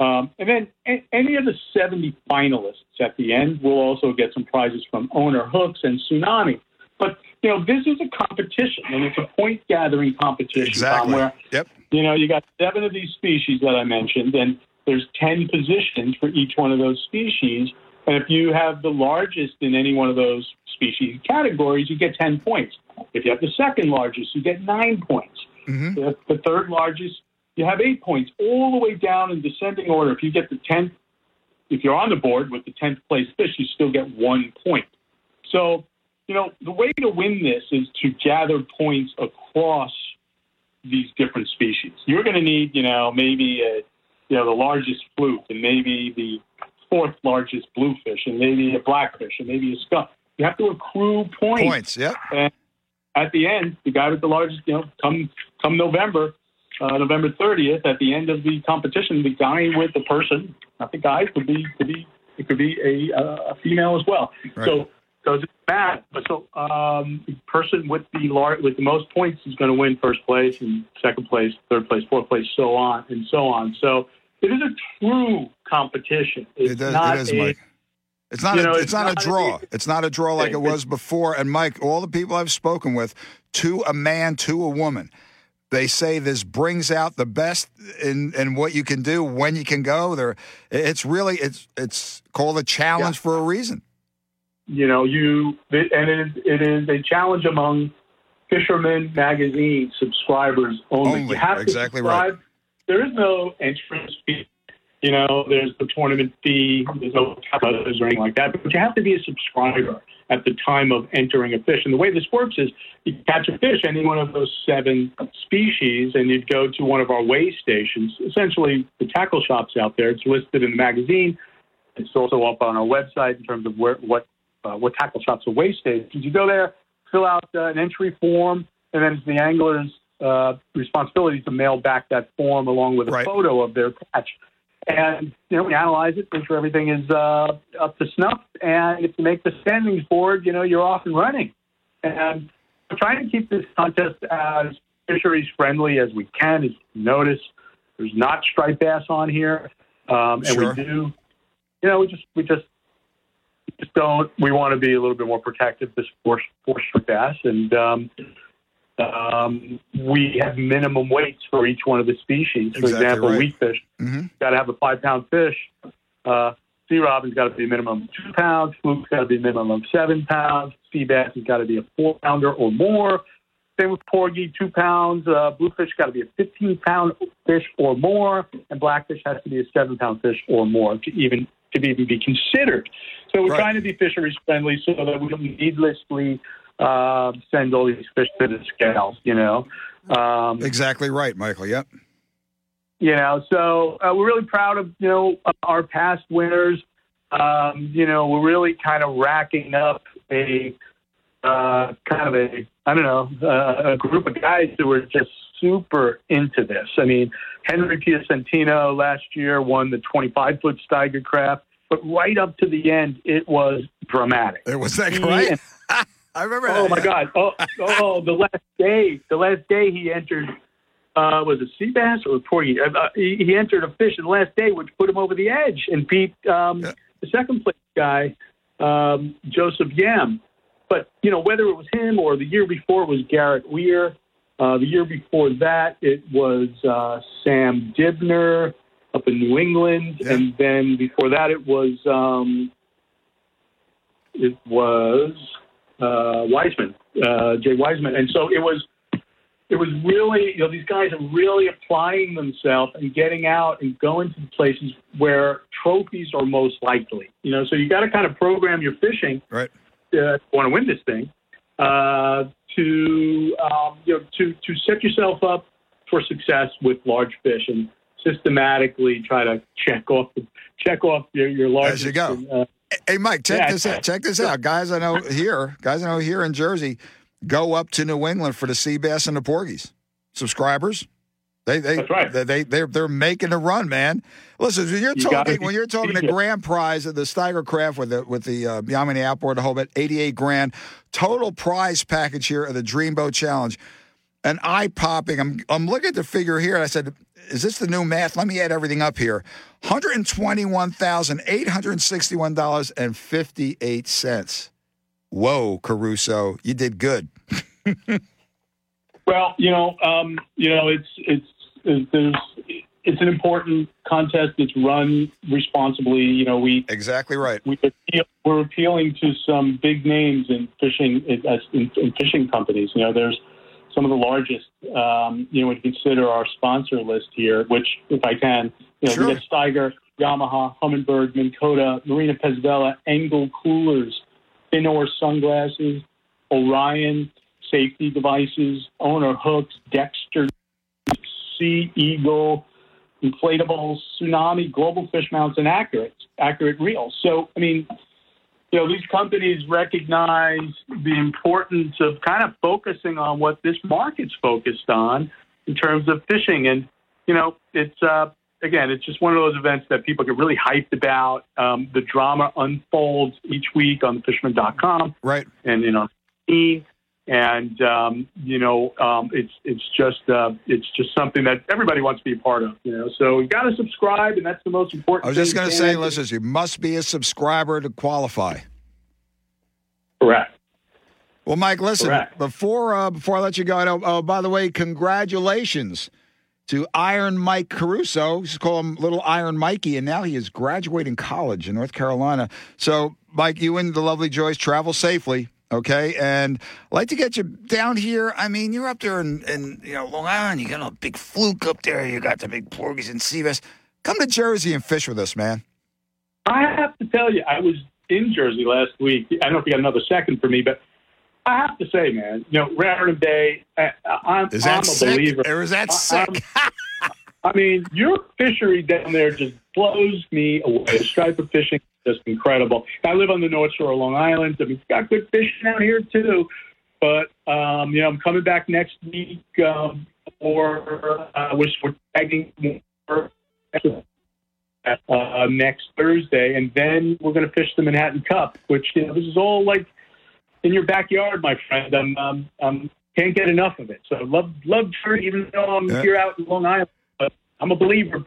Um, and then a- any of the 70 finalists at the end will also get some prizes from Owner Hooks and Tsunami. But you know, this is a competition, and it's a point gathering competition. Tom, Exactly. where Yep. you know you got seven of these species that I mentioned, and there's 10 positions for each one of those species. And if you have the largest in any one of those species categories, you get 10 points. If you have the second largest, you get nine points. Mm-hmm. The, the third largest, you have eight points, all the way down in descending order. If you get the 10th, if you're on the board with the 10th place fish, you still get one point. So, you know, the way to win this is to gather points across these different species. You're going to need, you know, maybe a, you know the largest fluke, and maybe the fourth largest bluefish, and maybe a blackfish, and maybe a skunk. You have to accrue points. Points, yep. And at the end, the guy with the largest, you know, come come November, uh, November 30th, at the end of the competition, the guy with the person, not the guy, could be could be it could be a, uh, a female as well. Right. So so it's bad. But so um, the person with the lar- with the most points is going to win first place and second place, third place, fourth place, so on and so on. So it is a true competition. It's It, does, not it is, a, Mike. It's not. a, know, it's, it's not, not a a- draw. it's not a draw like it was before. And Mike, all the people I've spoken with, to a man, to a woman, they say this brings out the best in in what you can do when you can go. There, it's really it's it's called a challenge for a reason. you know, you and it is, it is a challenge among Fisherman Magazine subscribers only. Only, You have to exactly subscribe. There is no entrance fee. You know, there's the tournament fee. There's no others or anything like that. But you have to be a subscriber at the time of entering a fish. And the way this works is you catch a fish, any one of those seven species, and you'd go to one of our weigh stations, essentially the tackle shops out there. It's listed in the magazine. It's also up on our website in terms of where, what uh, what tackle shops are weigh stations. You go there, fill out uh, an entry form, and then it's the angler's uh, responsibility to mail back that form along with a Right. photo of their catch. And you know, we analyze it, make sure everything is uh, up to snuff, and if you make the standings board, you know, you're off and running. And we're trying to keep this contest as fisheries friendly as we can. As you notice, there's not striped bass on here, um, and Sure. we do, you know, we just we just just don't. We want to be a little bit more protective this for for striped bass, and um, um, we have minimum weights for each one of the species. For Exactly example, right. weakfish hmm got to have a five pound fish. Uh, sea robin's got to be a minimum of two pounds. Fluke's got to be a minimum of seven pounds. Sea bass has got to be a four pounder or more. Same with porgy, two pounds. Uh, bluefish got to be a 15 pound fish or more, and blackfish has to be a seven pound fish or more to even to even be considered. So we're Right. trying to be fisheries friendly so that we don't needlessly uh, send all these fish to the scales. You know. Um, Exactly right, Michael. Yep. you know so uh, we're really proud of you know our past winners um, you know we're really kind of racking up a uh, kind of a i don't know uh, a group of guys who were just super into this i mean henry piacentino last year won the 25 foot steiger craft but right up to the end it was dramatic It was that right? I remember. Oh that. my God! Oh, oh, the last day, the last day he entered uh, was it sea bass or porgy? Uh, uh, he, he entered a fish in the last day, which put him over the edge and beat um, Yeah. the second place guy, um, Joseph Yam. But you know whether it was him or the year before was Garrett Weir. Uh, the year before that it was uh, Sam Dibner up in New England, Yeah. and then before that it was um, it was uh, Wiseman, uh, Jay Wiseman, and so it was it was really you know these guys are really applying themselves and getting out and going to the places where trophies are most likely. You know, so you got to kind of program your fishing Right. uh, want to win this thing uh, to um, you know to to set yourself up for success with large fish and systematically try to check off the, check off your your largest As you go. and, uh, Hey, Mike, check Yeah. this out. Check this out, guys. I know here, guys. I know here in Jersey, go up to New England for the sea bass and the porgies. Subscribers, they they That's right. they, they they're they're making a run, man. Listen, when you're You talking when you're talking the grand prize of the Steiger Craft with the with the uh, Yamaha outboard, the whole bit, eighty eight grand total prize package here of the Dreamboat Challenge. And eye popping. I'm I'm looking at the figure here, and I said, "Is this the new math?" Let me add everything up here: one hundred twenty-one thousand eight hundred sixty-one dollars and fifty-eight cents. Whoa, Caruso, you did good. Well, you know, um, you know, it's it's it's there's it's an important contest. It's run responsibly. You know, we exactly right. We appeal, we're appealing to some big names in fishing in, in, in fishing companies. You know, there's some of the largest. Um, you know, when you consider our sponsor list here, which, if I can, you know, Sure. we got Steiger, Yamaha, Humminbird, Minn Kota, Marina Pez Vela, Engel Coolers, Fin-Nor Sunglasses, Orion Safety Devices, Owner Hooks, Dexter, Sea Eagle, Inflatables, Tsunami, Global Fish Mounts, and Accurate, Accurate Reels. So, I mean, you know, these companies recognize the importance of kind of focusing on what this market's focused on in terms of fishing. And, you know, it's, uh, again, it's just one of those events that people get really hyped about. Um, the drama unfolds each week on thefisherman.com. Right. And, you know, team. And um, you know, um, it's it's just uh, it's just something that everybody wants to be a part of. You know, so you got to subscribe, and that's the most important. I was just going to say, listeners, you must be a subscriber to qualify. Correct. Well, Mike, listen. Correct. Before uh, before I let you go, I know, oh, by the way, congratulations to Iron Mike Caruso. Used call him Little Iron Mikey, and now he is graduating college in North Carolina. So, Mike, you and the lovely Joyce travel safely. Okay, and I'd like to get you down here. I mean, you're up there in, in you know Long Island. You got a big fluke up there. You got the big porgies and sea bass. Come to Jersey and fish with us, man. I have to tell you, I was in Jersey last week. I don't know if you got another second for me, but I have to say, man, you know, Raritan Bay, I, I'm, Is that I'm a sick? believer. Or is that I- sick? I'm- mean, your fishery down there just blows me away. Striper fishing is just incredible. I live on the North Shore of Long Island. I mean, it's got good fishing out here too. But um, you know, I'm coming back next week um, for uh, we're, we're tagging more uh, next Thursday, and then we're going to fish the Manhattan Cup, which you know, this is all like in your backyard, my friend. I'm um, um, can't get enough of it. So love love Jersey, even though I'm Yeah. here out in Long Island. I'm a believer.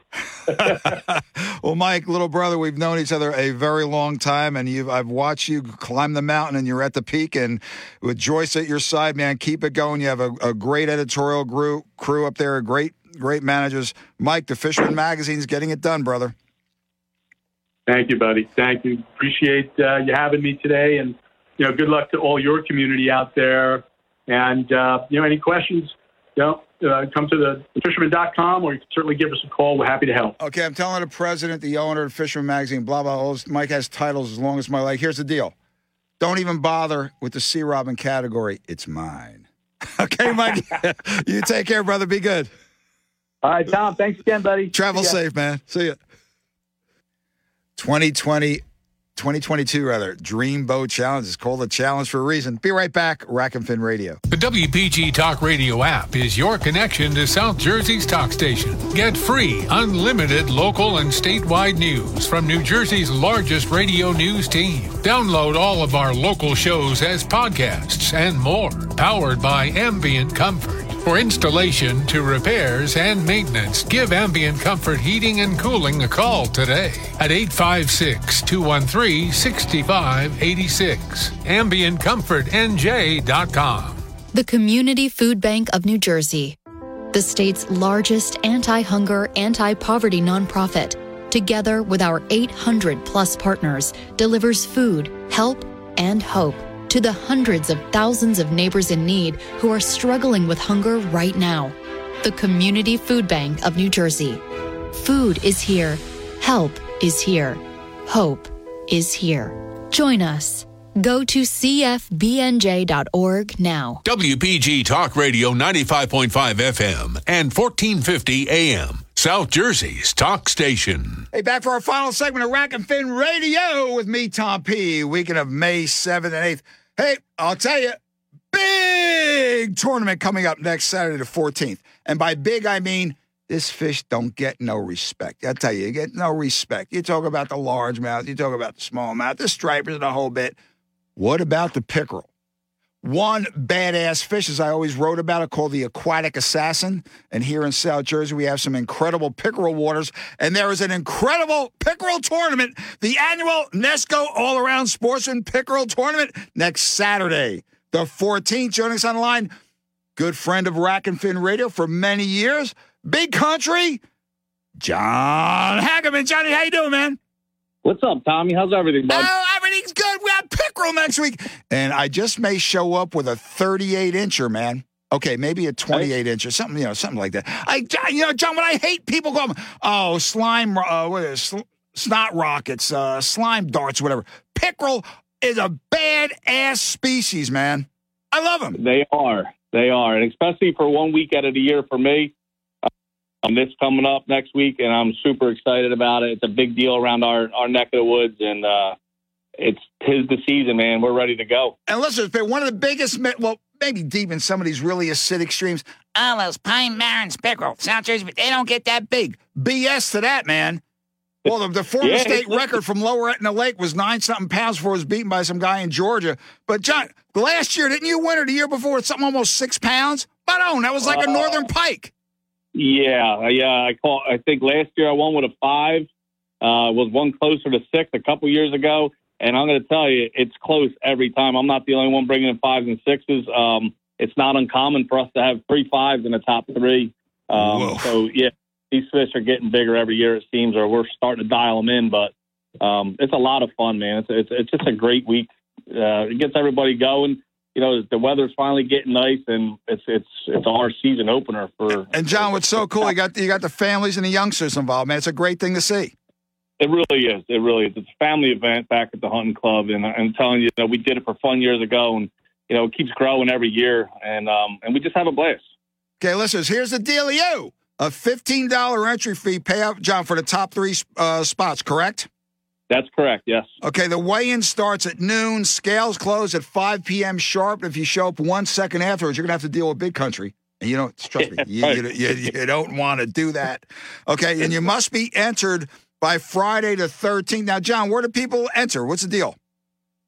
Well, Mike, little brother, we've known each other a very long time, and you've I've watched you climb the mountain, and you're at the peak. And with Joyce at your side, man, keep it going. You have a, a great editorial crew, crew up there, great great managers. Mike, the Fisherman Magazine's getting it done, brother. Thank you, buddy. Thank you. Appreciate uh, you having me today, and you know, good luck to all your community out there. And uh, you know, any questions, you know, uh, come to the fisherman.com, or you can certainly give us a call. We're happy to help. Okay, I'm telling the president, the owner of Fisherman Magazine, blah blah. All this, Mike has titles as long as my leg. Here's the deal: don't even bother with the Sea Robin category. It's mine. okay, Mike. you take care, brother. Be good. All right, Tom. Thanks again, buddy. Travel safe, man. See ya. 2020, 2022 rather, Dreamboat Challenge is called a challenge for a reason. Be right back. Rack and Fin Radio. The WPG Talk Radio app is your connection to South Jersey's talk station. Get free, unlimited local and statewide news from New Jersey's largest radio news team. Download all of our local shows as podcasts and more, powered by Ambient Comfort. For installation to repairs and maintenance, give Ambient Comfort Heating and Cooling a call today at 856 213 6586. AmbientComfortNJ.com. The Community Food Bank of New Jersey, the state's largest anti hunger, anti poverty nonprofit, together with our 800 plus partners, delivers food, help, and hope to the hundreds of thousands of neighbors in need who are struggling with hunger right now. The Community Food Bank of New Jersey. Food is here. Help is here. Hope is here. Join us. Go to cfbnj.org now. WPG Talk Radio 95.5 FM and 1450 AM. South Jersey's talk station. Hey, back for our final segment of Rack and Fin Radio with me, Tom P. Weekend of May 7th and 8th. Hey, I'll tell you, big tournament coming up next Saturday the 14th. And by big, I mean this fish don't get no respect. I tell you, you get no respect. You talk about the largemouth, you talk about the smallmouth, the stripers, the whole bit. What about the pickerel? One badass fish, as I always wrote about it, called the aquatic assassin. And here in South Jersey, we have some incredible pickerel waters. And there is an incredible pickerel tournament, the annual Nesco All Around Sportsman Pickerel Tournament next Saturday, the 14th. Joining us on the line, good friend of Rack and Fin Radio for many years, big country, John Hageman. Johnny, how you doing, man? What's up, Tommy? How's everything, bud? Oh, everything's good. We next week. And I just may show up with a 38 incher, man. Okay, maybe a 28 inch or something, you know, something like that. I, you know, John, what I hate people go, oh, slime, uh, what is it, snot rockets, uh, slime darts, whatever. Pickerel is a bad ass species, man. I love them. They are. They are. And especially for one week out of the year for me. Um, this coming up next week, and I'm super excited about it. It's a big deal around our, our neck of the woods, and uh, it's tis the season, man. We're ready to go. And listen, it's been one of the biggest, well, maybe deep in some of these really acidic streams. All those Pine Barrens pickerel, South Jersey, but they don't get that big. BS to that, man. Well, the, the former Yeah. state record from Lower Aetna Lake was nine something pounds before it was beaten by some guy in Georgia. But John, last year, didn't you win or the year before? Something almost six pounds. But oh, that was like a Uh, northern pike. Yeah, yeah. I call. I think last year I won with a five. Uh, was one closer to six a couple years ago, and I'm going to tell you, it's close every time. I'm not the only one bringing in fives and sixes. Um, it's not uncommon for us to have three fives in the top three. Um, so yeah, these fish are getting bigger every year. It seems, or we're starting to dial them in. But um, it's a lot of fun, man. It's it's, it's just a great week. Uh, it gets everybody going. You know, the weather's finally getting nice, and it's it's it's our season opener for And John, what's so cool, you got you got the families and the youngsters involved, man. It's a great thing to see. It really is. It really is. It's a family event back at the hunting club, and I'm telling you, you know, we did it for fun years ago, and you know, it keeps growing every year, and um, and we just have a blast. Okay, listeners, here's the deal, you. A $15 entry fee payout, John, for the top three uh, spots, correct? That's correct. Yes. Okay, the weigh-in starts at noon. Scales close at 5 p.m. sharp. If you show up one second afterwards, you're gonna have to deal with big country. And you don't trust me. You, you, you, you don't want to do that. Okay, and you must be entered by Friday the 13th. Now, John, where do people enter? What's the deal?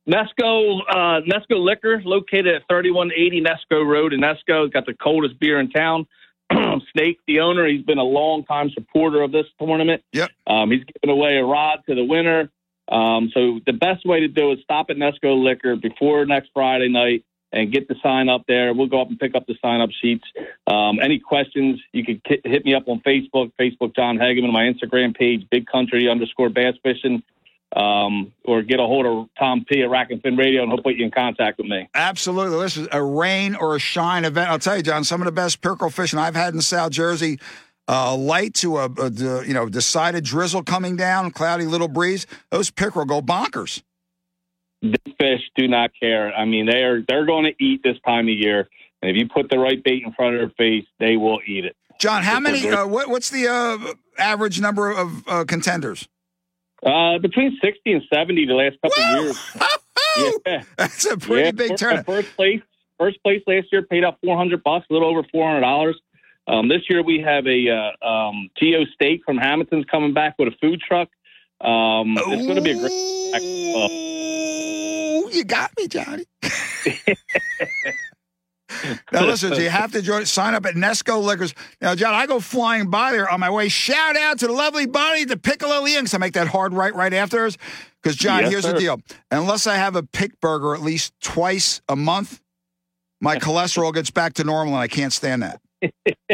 Nesco uh, Nesco Liquor, located at 3180 Nesco Road in Nesco. It's got the coldest beer in town. Snake, the owner, he's been a long time supporter of this tournament. Yep. Um, he's giving away a rod to the winner. Um, so the best way to do it is stop at Nesco Liquor before next Friday night and get the sign up there. We'll go up and pick up the sign up sheets. Um, any questions, you can ki- hit me up on Facebook, Facebook John Hageman, my Instagram page, Big Country underscore Bass Fishing, um, or get a hold of Tom P at Rack and Fin Radio, and he'll put you in contact with me. Absolutely. This is a rain or a shine event. I'll tell you, John, some of the best pickerel fishing I've had in South Jersey. Uh, light to a you know decided drizzle coming down, cloudy little breeze. Those pickerel go bonkers. These fish do not care. I mean, they are they're going to eat this time of year, and if you put the right bait in front of their face, they will eat it. John, how many? Uh, what, what's the uh, average number of uh, contenders? Uh, between sixty and seventy the last couple of years. Yeah, that's a pretty big first, tournament. First place, first place last year paid out four hundred bucks, a little over four hundred dollars. Um, this year we have a uh, um, Geo Steak from Hamilton's coming back with a food truck. Um, it's going to be a great. You got me, Johnny. Now listen, you have to join, sign up at Nesco Liquors. Now, John, I go flying by there on my way. Shout out to the lovely Bonnie, the Piccolo Youngs. I make that hard right right afterwards. Because John, Yes, here's the deal: unless I have a pick burger at least twice a month, my cholesterol gets back to normal, and I can't stand that.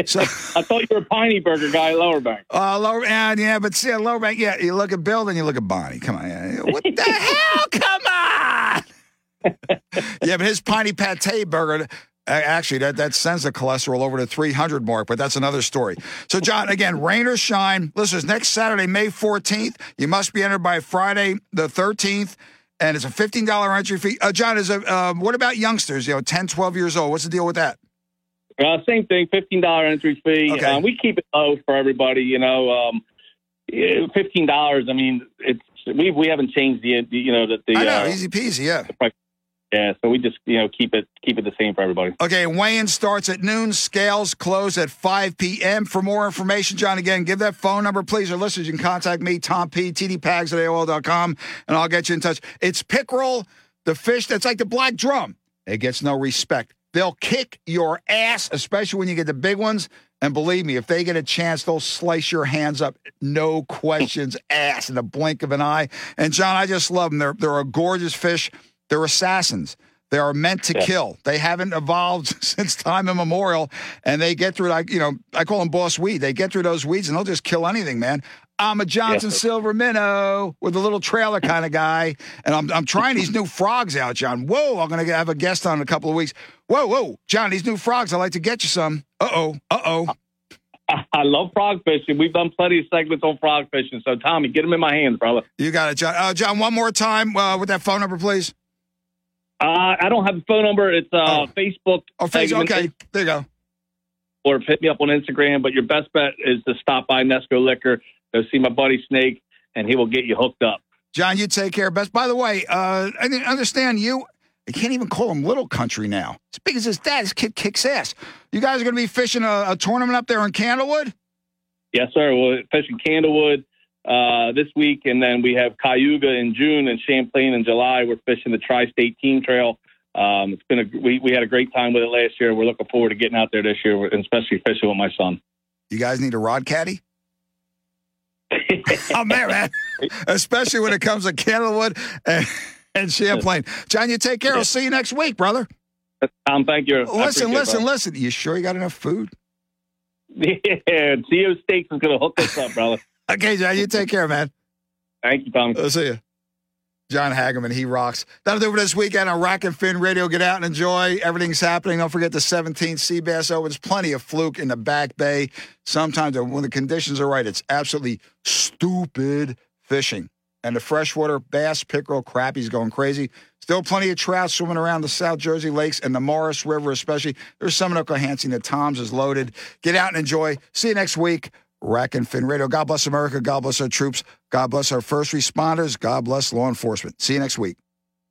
So, I thought you were a Piney Burger guy, Lower Bank. uh, lower and yeah, but see, lower bank. Yeah, you look at Bill, then you look at Bonnie. Come on, yeah. what the hell? Come on. yeah, but his piney pate burger. uh, Actually, that, that sends the cholesterol over to 300 mark, but that's another story. So, John, again, rain or shine, listeners, next Saturday, May 14th, you must be entered by Friday the 13th, and it's a $15 entry fee. Uh, John, is a, um, what about youngsters, you know, 10, 12 years old? What's the deal with that? Uh, same thing, fifteen dollar entry fee. Okay. Um, we keep it low for everybody. You know, um, fifteen dollars. I mean, it's we we haven't changed the the- you know that the I know, uh, easy peasy, yeah. Yeah, so we just you know keep it keep it the same for everybody. Okay, weigh-in starts at noon. Scales close at 5 p.m. For more information, John, again, give that phone number, please. Or listeners, you can contact me, Tom P, tdpags at AOL.com, and I'll get you in touch. It's pickerel, the fish that's like the black drum. It gets no respect. They'll kick your ass, especially when you get the big ones. And believe me, if they get a chance, they'll slice your hands up, no questions asked, in the blink of an eye. And John, I just love them. They're they're a gorgeous fish. They're assassins. They are meant to Yeah. kill. They haven't evolved since time immemorial, and they get through like you know I call them boss weed. They get through those weeds and they'll just kill anything, man. I'm a Johnson. Silver Minnow with a little trailer kind of guy, and I'm I'm trying these new frogs out, John. Whoa, I'm gonna have a guest on in a couple of weeks. Whoa, whoa, John, these new frogs. I'd like to get you some. Uh oh, uh oh. I love frog fishing. We've done plenty of segments on frog fishing. So Tommy, get them in my hands, brother. You got it, John. Uh, John, one more time uh, with that phone number, please. Uh, I don't have a phone number. It's uh, Facebook. Oh, face. segment. Okay, there you go. or hit me up on Instagram. But your best bet is to stop by Nesco Liquor, go see my buddy Snake, and he will get you hooked up. John, you take care. Best. By the way, uh, I understand you. I can't even call him Little Country now. As big as his dad, this kid kicks ass. You guys are going to be fishing a, a tournament up there in Candlewood. Yes, sir. We're fishing Candlewood uh, this week, and then we have Cayuga in June and Champlain in July. We're fishing the Tri-State Team Trail. Um, it's been a we, we had a great time with it last year. We're looking forward to getting out there this year, especially fishing with my son. You guys need a rod caddy. I'm there, man. Especially when it comes to Candlewood and, and Champlain. John, you take care. I'll see you next week, brother. Tom, thank you. I Listen, it, listen, listen. You sure you got enough food? Yeah, Co Steaks is going to hook us up, brother. Okay, John, you take care, man. Thank you, Tom. I'll see you. John Hageman, he rocks. That'll do for this weekend on Rack and Fin Radio. Get out and enjoy. Everything's happening. Don't forget the 17th Seabass Opens. Plenty of fluke in the back bay. Sometimes when the conditions are right, it's absolutely stupid fishing. And the freshwater bass, pickerel, crappie's going crazy. Still plenty of trout swimming around the South Jersey lakes and the Maurice River, especially. There's some in Oklahansi. The Tom's is loaded. Get out and enjoy. See you next week. Rack and Fin Radio. God bless America. God bless our troops. God bless our first responders. God bless law enforcement. See you next week.